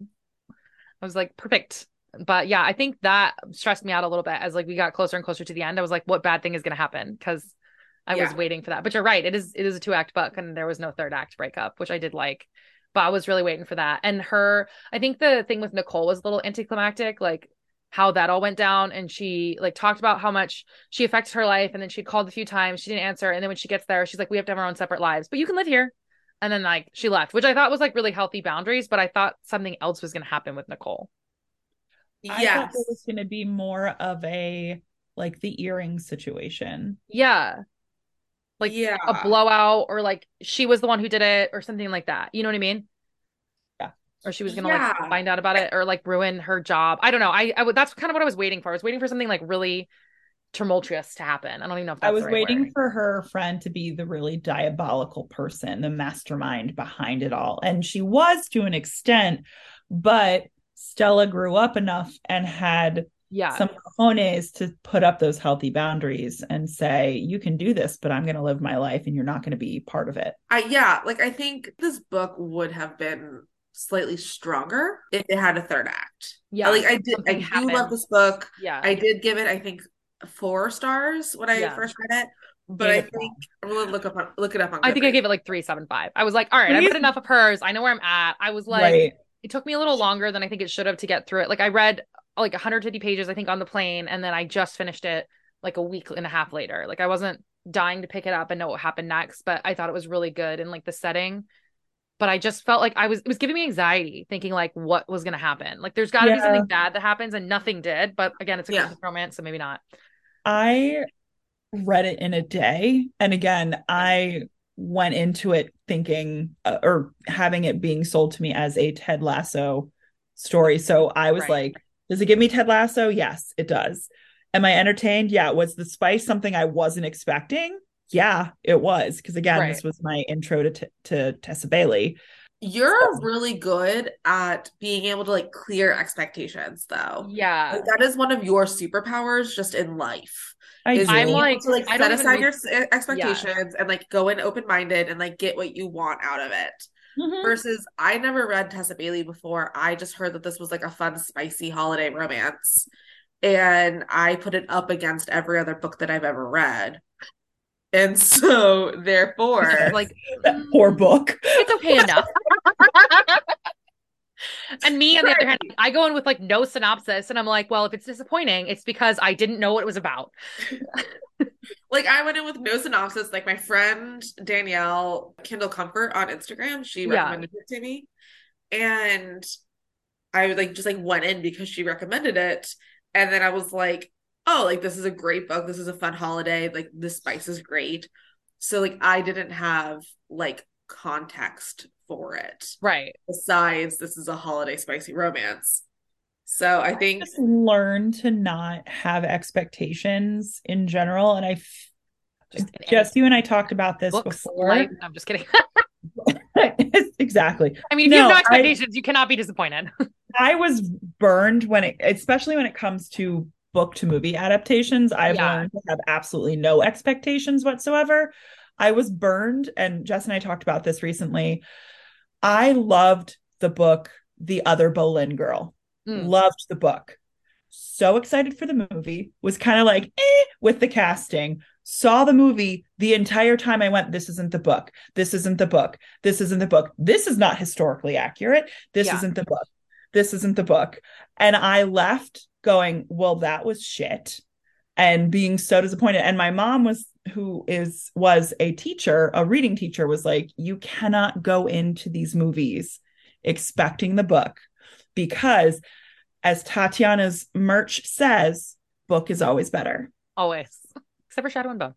I was like, perfect. But yeah, I think that stressed me out a little bit as like we got closer and closer to the end. I was like, what bad thing is gonna happen? Because I was waiting for that. But you're right, it is it is a two act book and there was no third act breakup, which I did like. But I was really waiting for that. And her I think the thing with Nicole was a little anticlimactic, like how that all went down. And she like talked about how much she affected her life. And then she called a few times. She didn't answer. And then when she gets there she's like we have to have our own separate lives but you can live here. And then like she left which i thought was like really healthy boundaries but i thought something else was going to happen with nicole. Yeah it was going to be more of a like the earring situation. yeah. Like yeah. a blowout or like she was the one who did it or something like that. You know what i mean? Yeah. Or she was gonna Yeah. like find out about it or like ruin her job i don't know i, I that's kind of what i was waiting for i was waiting for something like really tumultuous to happen i don't even know if that's I was the right waiting word. for her friend to be the really diabolical person, the mastermind behind it all. And she was to an extent, but Stella grew up enough and had Yeah. some cojones to put up those healthy boundaries and say, you can do this, but I'm going to live my life and you're not going to be part of it. I yeah, like I think this book would have been slightly stronger if it had a third act. yeah. like I did, I something do happened. love this book. yeah. I did give it, I think, four stars when I Yeah. first read it. But Gave I think I'm gonna look up on, look it up on. I think I gave it like three seven five. I was like, all right, I've put enough of hers. I know where I'm at. I was like, right. it took me a little longer than I think it should have to get through it. Like I read like 150 pages, I think, on the plane, and then I just finished it like a week and a half later. Like I wasn't dying to pick it up and know what happened next, but I thought it was really good in like the setting. But I just felt like I was it was giving me anxiety, thinking like what was gonna happen. Like there's gotta be something bad that happens and nothing did. But again, it's a Yeah. Romance, so maybe not. I read it in a day. And again, I went into it thinking uh, or having it being sold to me as a Ted Lasso story. So I was Right. like, does it give me Ted Lasso? Yes, it does. Am I entertained? Yeah. Was the spice something I wasn't expecting? Yeah, it was. Because again, Right. this was my intro to, T- to Tessa Bailey. You're really good at being able to like clear expectations, though. Yeah. Like, that is one of your superpowers just in life. I Is do. I'm like- to like I set aside your s- expectations and like go in open minded and like get what you want out of it. Mhm. Versus, I never read Tessa Bailey before. I just heard that this was like a fun, spicy holiday romance. And I put it up against every other book that I've ever read. And so, therefore, like that poor mm, book. it's okay enough. and me, on the other hand, I go in with like no synopsis, and I'm like, well, if it's disappointing, it's because I didn't know what it was about. like I went in with no synopsis. Like my friend Danielle Kindle Comfort on Instagram, she Yeah. recommended it to me. And I like just like went in because she recommended it. And then I was like, oh, like this is a great book. This is a fun holiday. Like the spice is great. So like I didn't have like context for it Right. besides this is a holiday spicy romance. So I think just learn to not have expectations in general. And I, f- Just in any Jess, you and I talked about this books, before. life- no, I'm just kidding. exactly. I mean, if you No, have no I- expectations, you cannot be disappointed. I was burned when it, especially when it comes to book to movie adaptations. I've Yeah. learned to have absolutely no expectations whatsoever. I was burned, and Jess and I talked about this recently. I loved the book, The Other Boleyn Girl. Mm. Loved the book. So excited for the movie. Was kind of like eh, with the casting. Saw the movie the entire time I went, this isn't the book. This isn't the book. This isn't the book. This is not historically accurate. This Yeah. isn't the book. This isn't the book. And I left going, well, that was shit. And being so disappointed. And my mom was who is was a teacher, a reading teacher, was like, you cannot go into these movies expecting the book because as Tatyana's merch says, book is always better. Always, except for Shadow and Bone.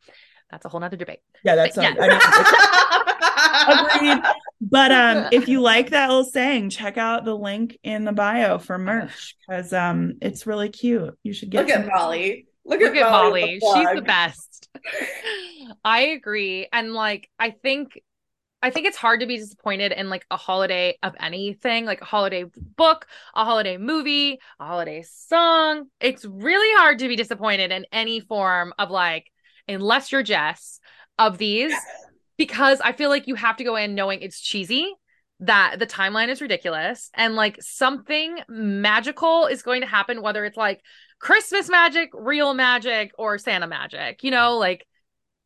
That's a whole nother debate. Yeah, that's But not, I mean, agreed. But um, if you like that little saying, check out the link in the bio for merch because um, it's really cute. You should get look at Molly. Look, Look at Molly. with the She's the best. I agree. And like I think I think it's hard to be disappointed in like a holiday of anything, like a holiday book, a holiday movie, a holiday song. It's really hard to be disappointed in any form of like unless you're Jess of these because I feel like you have to go in knowing it's cheesy that the timeline is ridiculous and like something magical is going to happen whether it's like Christmas magic, real magic, or Santa magic. You know, like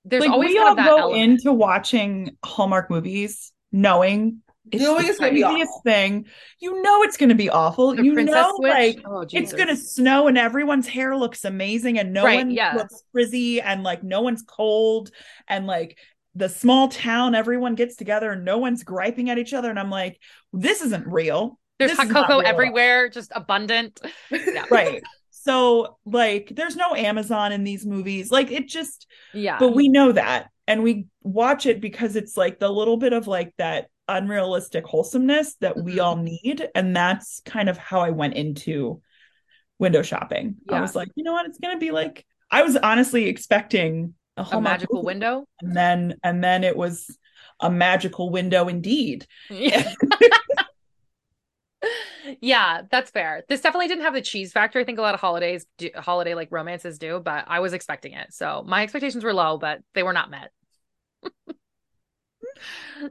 there's like always we all that go element. into watching Hallmark movies knowing it's Knowing the it's gonna be craziest awful. thing. You know it's going to be awful. The you know, switch. like oh, it's going to snow and everyone's hair looks amazing and no Right, one yeah. looks frizzy and like no one's cold and like the small town everyone gets together and no one's griping at each other and I'm like this isn't real. There's this hot cocoa everywhere, just abundant. Yeah. Right. So like there's no Amazon in these movies. Like it just Yeah. but we know that and we watch it because it's like the little bit of like that unrealistic wholesomeness that we Mhm. all need and that's kind of how I went into window shopping. I was like, you know what, it's going to be like I was honestly expecting a, a magical movie. window. and then and then it was a magical window indeed. Yeah. Yeah, that's fair. This definitely didn't have the cheese factor. I think a lot of holidays, do, holiday like romances do, but I was expecting it. So my expectations were low, but they were not met.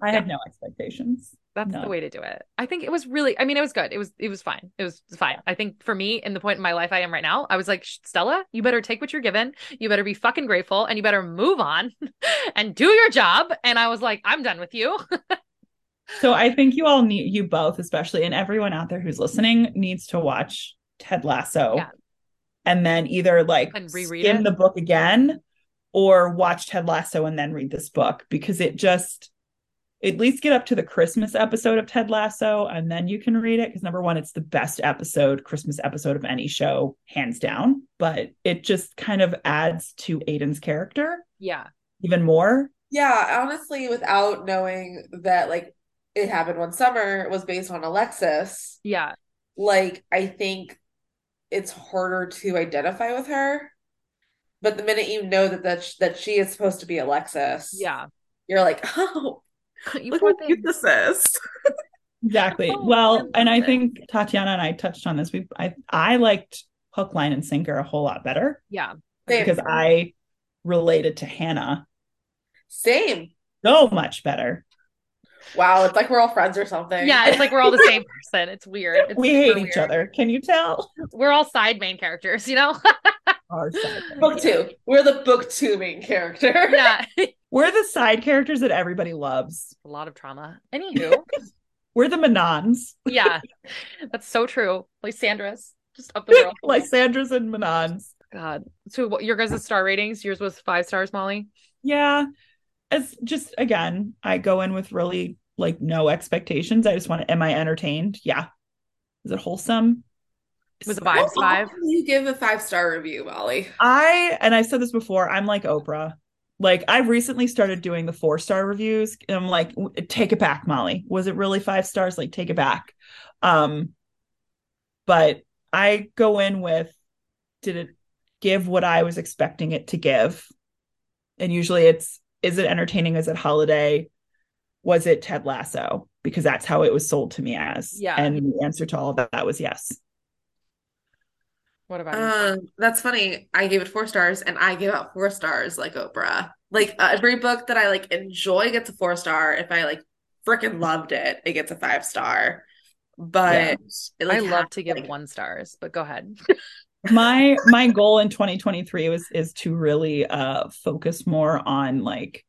I had no expectations. That's No. the way to do it. I think it was really. I mean, it was good. It was. It was fine. It was fine. I think for me, in the point in my life I am right now, I was like, Stella, you better take what you're given. You better be fucking grateful, and you better move on and do your job. And I was like, I'm done with you. So I think you all need you both, especially and everyone out there who's listening, needs to watch Ted Lasso. Yeah. And then either like And reread skim it. the book again or watch Ted Lasso and then read this book because it just at least get up to the Christmas episode of Ted Lasso and then you can read it because number one, it's the best episode, Christmas episode of any show, hands down. But it just kind of adds to Aiden's character yeah. even more. Yeah, honestly, without knowing that like it happened one summer it was based on Alexis, Yeah. like I think it's harder to identify with her. But the minute you know that that, sh- that she is supposed to be Alexis, Yeah. you're like, oh, You look poor how thing. cute this is. Exactly. Oh, well, love and I it. think Tatyana and I touched on this. We I I liked Hook, Line, and Sinker a whole lot better Yeah. Same. because I related to Hannah Same. so much better. Wow, it's like we're all friends or something. Yeah. It's like we're all the same person. It's weird. It's we super hate each weird. other. Can you tell? We're all side main characters, you know? Our side book two. We're the book two main character. yeah. We're the side characters that everybody loves. A lot of trauma. Anywho. We're the Manons, yeah. That's so true. Lysandra's just up the world. Lysandras and Manons. God. So what your guys' star ratings? Yours was five stars, Molly. Yeah. As just again, I go in with really like no expectations. I just want to, am I entertained? Yeah. Is it wholesome? Was it How vibes five? often you give a five star review, Molly? I and I've said this before, I'm like Oprah. Like I've recently started doing the four star reviews. And I'm like, take it back, Molly. Was it really five stars? Like, take it back. Um, but I go in with did it give what I was expecting it to give? And usually it's is it entertaining? Is it holiday? Was it Ted Lasso? Because that's how it was sold to me as. Yeah. And the answer to all of that was yes. What about you? Um, that's funny. I gave it four stars, and I give out four stars like Oprah. Like uh, every book that I like enjoy gets a four star. If I like freaking loved it, it gets a five star. But Yeah. it, like, I love has, to give like- one stars, but go ahead. my my goal in 2023 was is to really uh focus more on like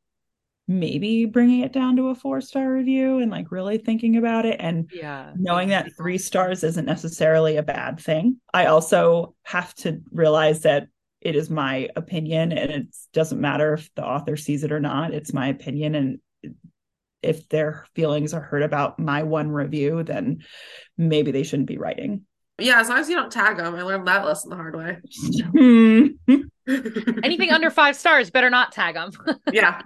maybe bringing it down to a four star review and like really thinking about it and Yeah. knowing that three stars isn't necessarily a bad thing i also have to realize that it is my opinion and it doesn't matter if the author sees it or not it's my opinion and if their feelings are hurt about my one review then maybe they shouldn't be writing yeah, as long as you don't tag them. I learned that lesson the hard way. Anything under five stars, better not tag them. yeah,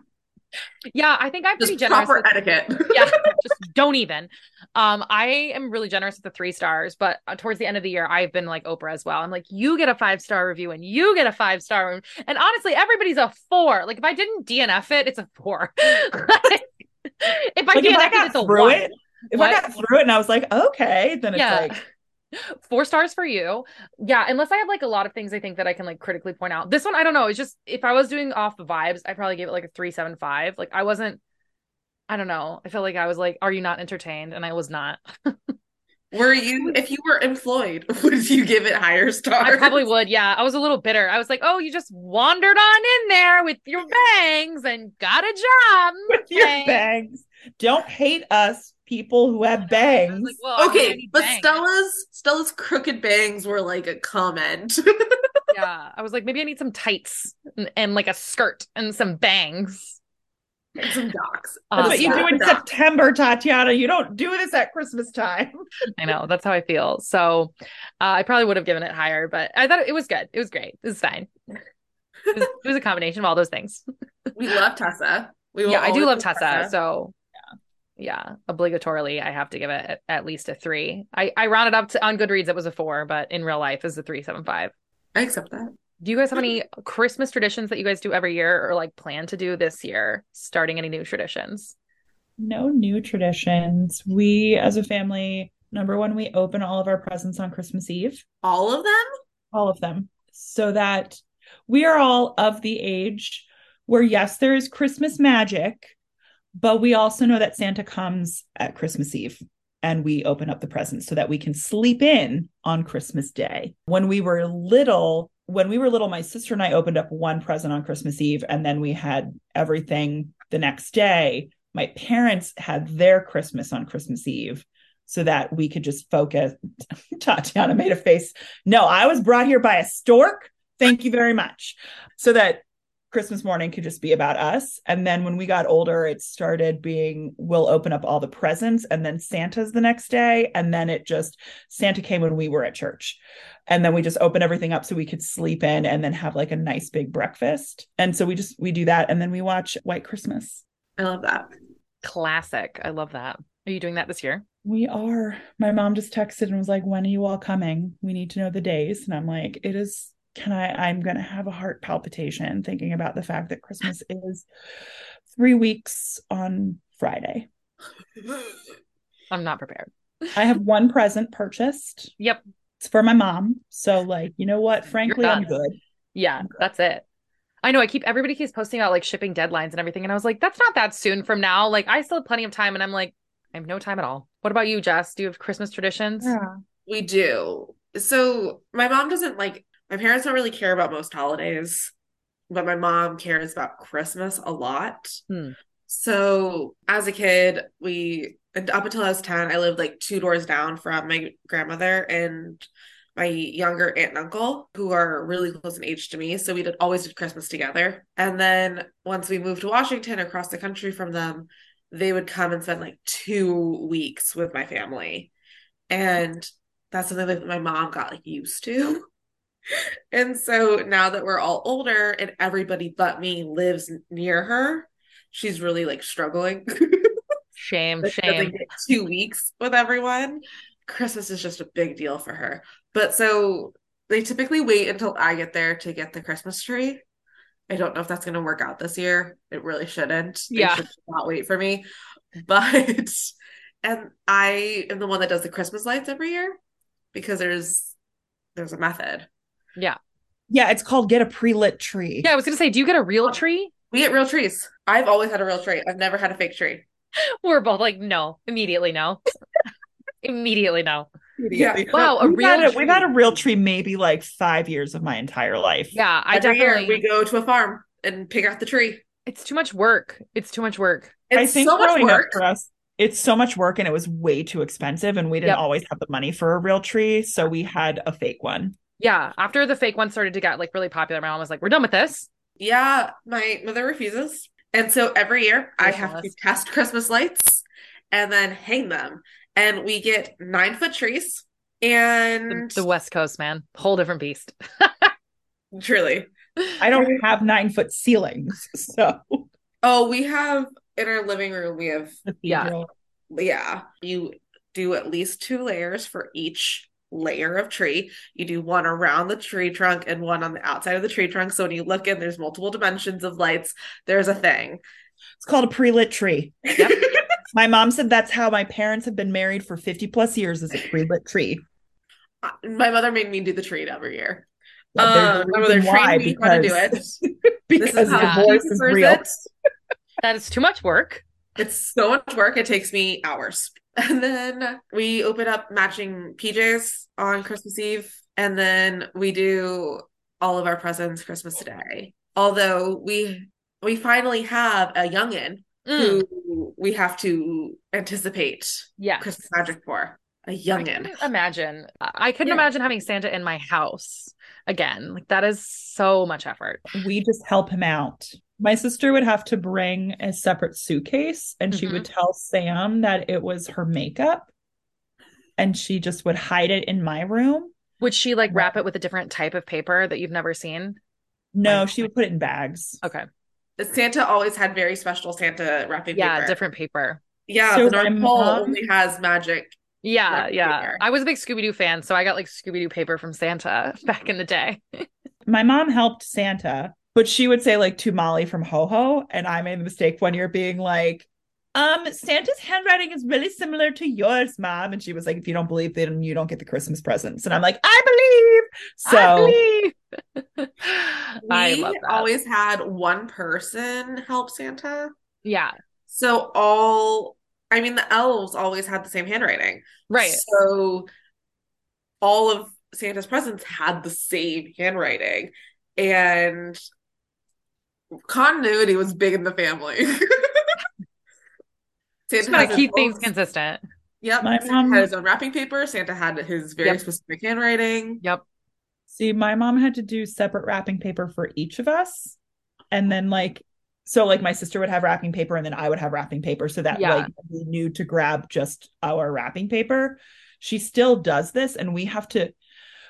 yeah, I think I'm pretty just generous. proper etiquette. yeah, just don't even. Um, I am really generous with the three stars, but uh, towards the end of the year, I've been like Oprah as well. I'm like, you get a five star review and you get a five star, and honestly, everybody's a four. Like if I didn't DNF it, it's a four. if I like if DNF I it, got it's a through one. it, if What? I got through it and I was like, okay, then it's Yeah. like, four stars for you. Yeah unless i have like a lot of things i think that i can like critically point out. This one i don't know it's just if i was doing off the vibes i probably gave it like a 375 like i wasn't i don't know. I felt like i was like are you not entertained? And i was not. Were you, if you were employed, would you give it higher stars? i probably would yeah. I was a little bitter. I was like oh you just wandered on in there with your bangs and got a job. With your bangs. Don't hate us, people who have bangs. like, well, I mean, I Okay, but bangs. Stella's Stella's crooked bangs were like a comment. yeah i was like maybe i need some tights and, and like a skirt and some bangs and some docs. Uh, That's what you yeah. do in September, Tatyana. You don't do this at Christmas time. I know that's how I feel. So uh, I probably would have given it higher, but I thought it was good. It was great. It was fine. It was, it was a combination of all those things. We love Tessa. We will yeah, I do love Tessa. Tessa. So yeah, yeah, obligatorily I have to give it at, at least a three. I I rounded up to on Goodreads it was a four, but in real life is a three seven five. I accept that. Do you guys have any Christmas traditions that you guys do every year or like plan to do this year? Starting any new traditions? No new traditions. We, as a family, Number one, we open all of our presents on Christmas Eve, All of them? all of them, so that we are all of the age where, yes, there is Christmas magic, but we also know that Santa comes at Christmas Eve and we open up the presents so that we can sleep in on Christmas Day. When we were little, when we were little, my sister and I opened up one present on Christmas Eve and then we had everything the next day. My parents had their Christmas on Christmas Eve so that we could just focus. Tatyana made a face. No, I was brought here by a stork. Thank you very much. So that Christmas morning could just be about us. And then when we got older, it started being we'll open up all the presents and then Santa's the next day. And then it just Santa came when we were at church. And then we just open everything up so we could sleep in and then have like a nice big breakfast. And so we just we do that and then we watch White Christmas. I love that. Classic. I love that. Are you doing that this year? We are. My mom just texted and was like, When are you all coming? We need to know the days. And I'm like, It is can I I'm going to have a heart palpitation thinking about the fact that Christmas is 3 weeks on Friday. I'm not prepared. I have one present purchased. Yep. It's for my mom. So like, you know what? Frankly, I'm good. Yeah, that's it. I know I keep everybody keeps posting about like shipping deadlines and everything. And I was like, that's not that soon from now. Like I still have plenty of time. And I'm like, I have no time at all. What about you, Jess? Do you have Christmas traditions? We do. So my mom doesn't like my parents don't really care about most holidays, but my mom cares about Christmas a lot. Hmm. So as a kid, we and up until I was 10, I lived like two doors down from my grandmother and my younger aunt and uncle, who are really close in age to me. So we did always did Christmas together. And then once we moved to Washington across the country from them, they would come and spend like two weeks with my family. And that's something that my mom got like used to. And so now that we're all older and everybody but me lives near her, she's really like struggling. Shame, Like, shame. get two weeks with everyone. Christmas is just a big deal for her. But so they typically wait until I get there to get the Christmas tree. I don't know if that's going to work out this year. It really shouldn't. They Yeah. should not wait for me. But, and I am the one that does the Christmas lights every year because there's, there's a method. Yeah. Yeah, it's called get a pre-lit tree. Yeah, I was gonna say, do you get a real oh, tree? We get real trees. I've always had a real tree. I've never had a fake tree. We're both like, no, immediately no. immediately no. Yeah. Wow, a we've real had a, tree. we've had a real tree maybe like five years of my entire life. Yeah, I Every definitely year we go to a farm and pick out the tree. it's too much work. It's too much work. It's I think so much growing up work. for us, it's so much work and it was way too expensive, and we didn't Yep. always have the money for a real tree, so we had a fake one. Yeah. After the fake one started to get like really popular, my mom was like, We're done with this. Yeah, my mother refuses. And so every year I have to Ridiculous. test Christmas lights and then hang them. And we get nine foot trees. And the West Coast, man. Whole different beast. truly. I don't have nine foot ceilings, so Oh, we have in our living room, we have, Yeah. Yeah, you do at least two layers for each layer of tree. You do one around the tree trunk and one on the outside of the tree trunk. So when you look in, there's multiple dimensions of lights. There's a thing. It's called a pre-lit tree. Yep. My mom said that's how my parents have been married for 50 plus years is a pre-lit tree. Uh, My mother made me do the tree every year. Yeah, there's Uh, my mother why, trained me how to do it. because- This because is how divorce is real. it. that is too much work. It's so much work. It takes me hours. And then we open up matching PJs on Christmas Eve. And then we do all of our presents Christmas Day. Although we we finally have a youngin Mm, who we have to anticipate yeah. Christmas magic for. A I youngin. couldn't imagine. I I couldn't Yeah. imagine having Santa in my house again. Like that is so much effort. we just help him out. My sister would have to bring a separate suitcase and she would mm-hmm. tell Sam that it was her makeup and she just would hide it in my room. Would she like wrap it with a different type of paper that you've never seen? No, Like- she would put it in bags. Okay. Santa always had very special Santa wrapping Yeah, paper. different paper. Yeah, So the my North Pole mom- only has magic. Yeah, yeah. paper. I was a big Scooby Doo fan, so I got like Scooby Doo paper from Santa back in the day. My mom helped Santa, but she would say like to Molly from Ho Ho. And I made the mistake one year being like, um, Santa's handwriting is really similar to yours, mom. And she was like, if you don't believe, then you don't get the Christmas presents. And I'm like, I believe. So I, believe. I we always had one person help Santa. yeah, So all, I mean, the elves always had the same handwriting. right. So all of Santa's presents had the same handwriting. And continuity was big in the family. Just Santa gotta keep things own- consistent. Yep. My Santa mom- had his own wrapping paper. Santa had his very Yep. specific handwriting. Yep. See, my mom had to do separate wrapping paper for each of us. And then like so like my sister would have wrapping paper and then I would have wrapping paper so that Yeah. like we knew to grab just our wrapping paper. She still does this and we have to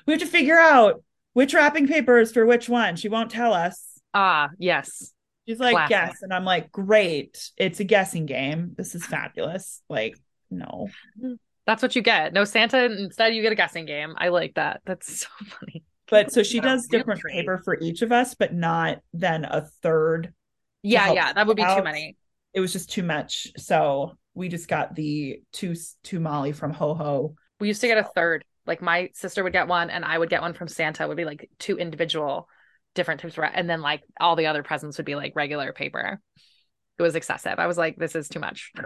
we have to figure out which wrapping paper is for which one. She won't tell us. Ah, yes. She's like, Classic. guess. And I'm like, great. It's a guessing game. This is fabulous. Like, no. That's what you get. No Santa. Instead, you get a guessing game. I like that. That's so funny. But so she does different paper for each of us, but not then a third Yeah, help yeah. That would be too many. it was just too much. So we just got the two two Molly from Ho Ho. We used to get a third. Like my sister would get one, and I would get one from Santa. It would be like two individual, different types of, and then like all the other presents would be like regular paper. It was excessive. I was like, this is too much.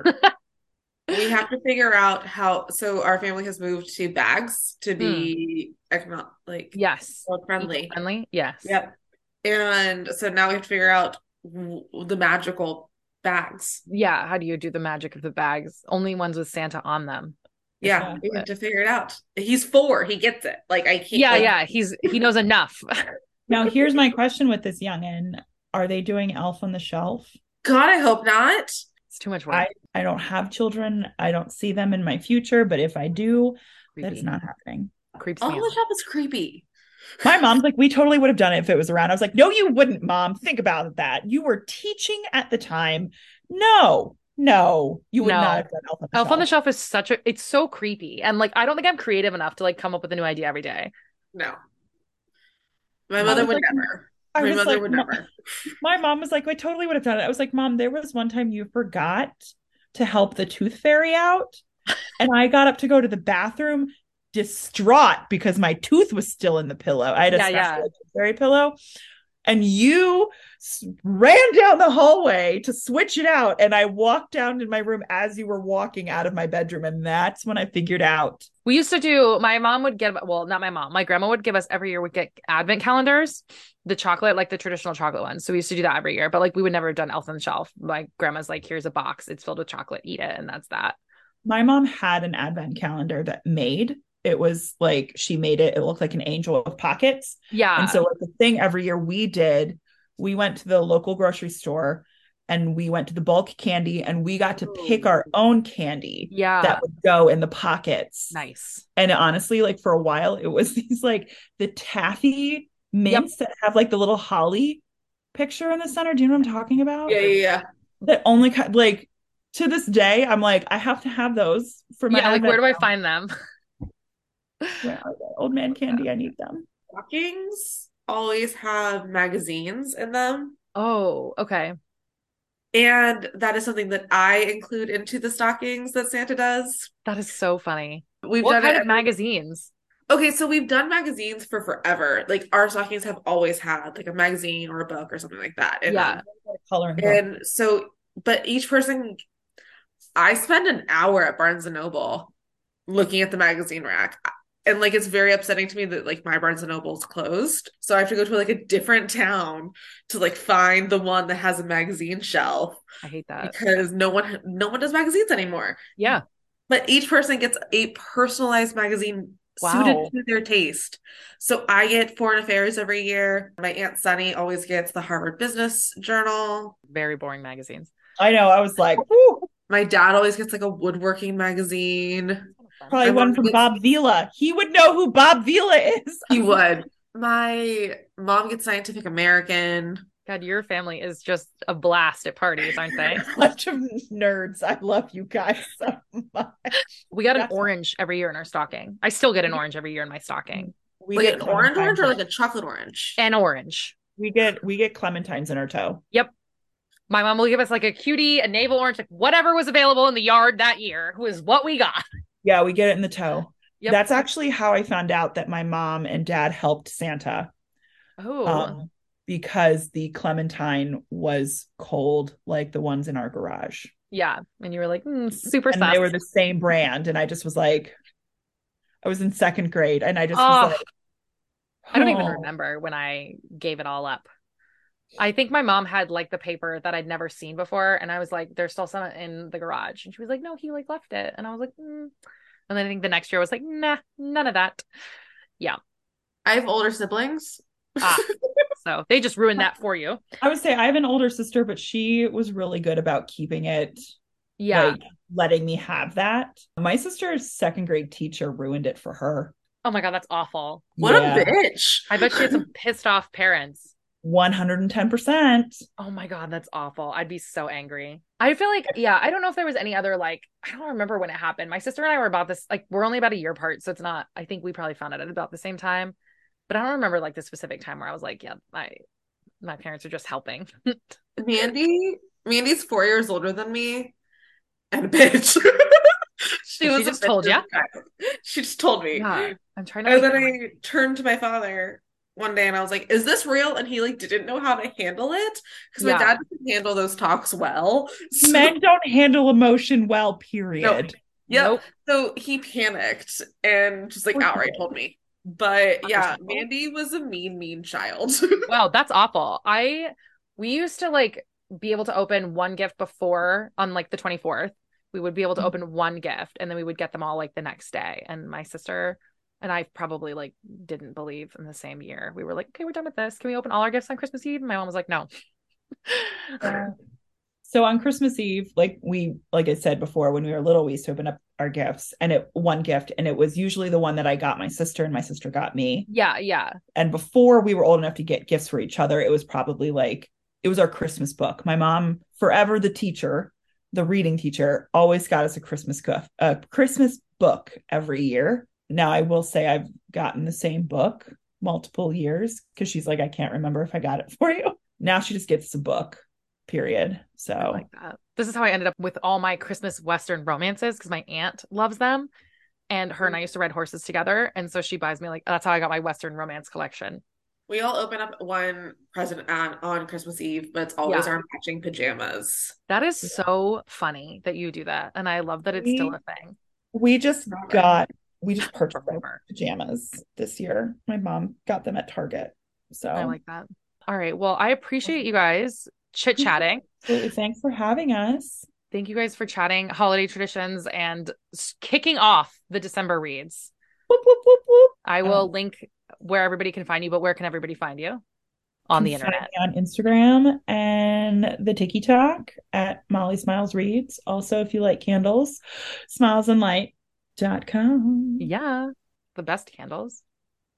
We have to figure out how. So our family has moved to bags to be hmm. economic, like yes. friendly. Friendly. Yes. Yep. And so now we have to figure out w- the magical bags. Yeah. How do you do the magic of the bags? Only ones with Santa on them. Yeah, Yeah. we have to figure it out. He's four. He gets it. Like I can't. Yeah, like, yeah. He's he knows enough. Now here's my question with this youngin. Are they doing Elf on the Shelf? God, I hope not. It's too much work. I, I don't have children. I don't see them in my future, but if I do, Creepy. that's not happening. Creeps All me the out. shop is creepy. My mom's like, we totally would have done it if it was around. I was like, no, you wouldn't, mom. Think about that. You were teaching at the time. No, no, you would No. not have done Elf on the Elf Shelf. on the Shelf is such a it's so creepy. And like I don't think I'm creative enough to like come up with a new idea every day. No. My mother would like- never. I My was mother like, would never. my mom was like, I totally would have done it. I was like, Mom, there was one time you forgot to help the tooth fairy out. And I got up to go to the bathroom distraught because my tooth was still in the pillow. I had a Yeah, special yeah. pillow. And you ran down the hallway to switch it out. And I walked down in my room as you were walking out of my bedroom. And that's when I figured out. We used to do my mom would get, well, not my mom, my grandma would give us every year would get advent calendars, the chocolate, like the traditional chocolate ones. So we used to do that every year, but like we would never have done Elf on the Shelf. My grandma's like, here's a box, it's filled with chocolate, eat it, and that's that. My mom had an advent calendar that made. It was like she made it, it looked like an angel with pockets. Yeah. And so, like the thing every year we did, we went to the local grocery store and we went to the bulk candy and we got to pick our own candy yeah. that would go in the pockets. nice. And honestly, like for a while, it was these like the taffy mints that have like the little holly picture in the center. Do you know what I'm talking about? Yeah, yeah, yeah. That only like to this day, I'm like, I have to have those for my Yeah, like where do I find them? Where are they? Old man candy. I need them. Stockings always have magazines in them. Oh, okay. And that is something that I include into the stockings that Santa does. That is so funny. We've what done kind it of magazines? Okay, so we've done magazines for forever. Like our stockings have always had like a magazine or a book or something like that. in Yeah. them. Coloring book. And so, but each person, I spend an hour at Barnes and Noble looking at the magazine rack. And like it's very upsetting to me that like my Barnes and Noble's closed. So I have to go to like a different town to like find the one that has a magazine shelf I hate that. because no one no one does magazines anymore. Yeah. But each person gets a personalized magazine Wow. suited to their taste. So I get Foreign Affairs every year. My Aunt Sunny always gets the Harvard Business Journal. Very boring magazines. I know. I was like, whew, My dad always gets like a woodworking magazine. Probably I one from to- Bob Vila. He would know who Bob Vila is. He would. My mom gets Scientific American. God, your family is just a blast at parties, aren't they? Bunch of nerds. I love you guys so much. We got an orange every year in our stocking. I still get an orange every year in my stocking. We like get an orange orange or like a chocolate orange. And orange. we get we get clementines in our toe. Yep. My mom will give us like a cutie, a navel orange, like whatever was available in the yard that year was what we got. Yeah, we get it in the toe. Yep. That's actually how I found out that my mom and dad helped Santa. Oh, Um, because the clementine was cold like the ones in our garage. yeah. And you were like, mm, super and they were the same brand. And I just was like, I was in second grade and I just Oh, was like, I don't even "Oh." remember when I gave it all up. I think my mom had like the paper that I'd never seen before, and I was like, "There's still some in the garage," and she was like, "No, he like left it," and I was like, mm. and then I think the next year I was like, "Nah, none of that." Yeah, I have older siblings. Ah. So they just ruined that for you. I would say I have an older sister, but she was really good about keeping it, Yeah. like letting me have that. My sister's second grade teacher ruined it for her. oh my god, that's awful. What Yeah, a bitch. I bet she had some pissed off parents. 110%. Oh my god, that's awful. I'd be so angry. I feel like, yeah, I don't know if there was any other like I don't remember when it happened. My sister and I were about this like we're only about a year apart, so it's not I think we probably found out at about the same time. But I don't remember like the specific time where I was like, yeah, my my parents are just helping. Mandy, Mandy's four years older than me, and a bitch. She a just told ya? as a child. She just told me. yeah. I'm trying to And then I turned to my father one day and I was like, "Is this real?" And he like didn't know how to handle it because Yeah. my dad doesn't handle those talks well. So, Men don't handle emotion well, period. Yep. Nope. So he panicked and just like outright told me. But yeah, Mandy was a mean, mean child. Wow, that's awful. I we used to like be able to open one gift before on like the 24th. We would be able to Mhm. open one gift and then we would get them all like the next day. And my sister and I probably like didn't believe in the same year. We were like, okay, we're done with this. Can we open all our gifts on Christmas Eve? And my mom was like, no. So on Christmas Eve, like we, like I said before, when we were little, we used to open up our gifts and it one gift, and it was usually the one that I got my sister and my sister got me. yeah, yeah. And before we were old enough to get gifts for each other, it was probably like it was our Christmas book. My mom, forever the teacher, the reading teacher, always got us a Christmas gift, a Christmas book every year. Now I will say I've gotten the same book multiple years because she's like, I can't remember if I got it for you. Now she just gets the book, period. So I like that. This is how I ended up with all my Christmas Western romances because my aunt loves them. And her and I used to ride horses together. And so she buys me like that's how I got my Western romance collection. we all open up one present on, on Christmas Eve, but it's always Yeah. our matching pajamas. That is so funny that you do that. And I love that it's still a thing. we just got we just purchased our pajamas this year. My mom got them at Target. So I like that. All right. Well, I appreciate you guys chit chatting. absolutely thanks for having us. Thank you guys for chatting holiday traditions and kicking off the December reads. Whoop, whoop, whoop, whoop. I will Um, link where everybody can find you, but where can everybody find you? On the internet. on Instagram and the TikTok at Molly Smiles Reads. Also, if you like candles, smilesandlight.com. Yeah. The best candles.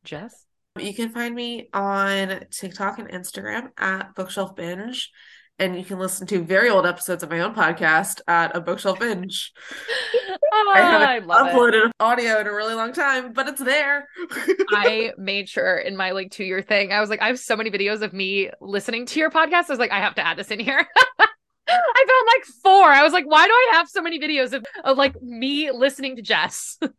Jess. You can find me on TikTok and Instagram at Bookshelf Binge. And you can listen to very old episodes of my own podcast at a bookshelf binge. Oh, I I, haven't ah, love it. uploaded audio in a really long time, but it's there. I made sure in my like two year thing, I was like, I have so many videos of me listening to your podcast. I was like, I have to add this in here. I found like four. I was like, why do I have so many videos of, of like me listening to Jess? uh,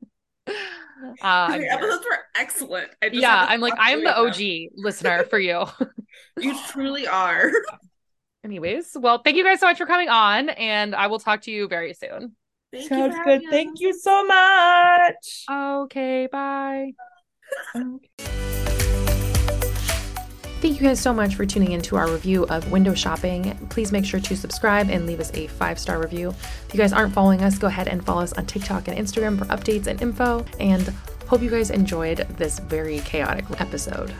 I'm the here. episodes were excellent. I just yeah, I'm like, I'm the OG them. listener for you. You truly are. Anyways, well, thank you guys so much for coming on, and I will talk to you very soon. Thank you Sounds good. Thank you so much. Okay, bye. Okay. Thank you guys so much for tuning into our review of window shopping. Please make sure to subscribe and leave us a five star review. If you guys aren't following us, go ahead and follow us on TikTok and Instagram for updates and info. And hope you guys enjoyed this very chaotic episode.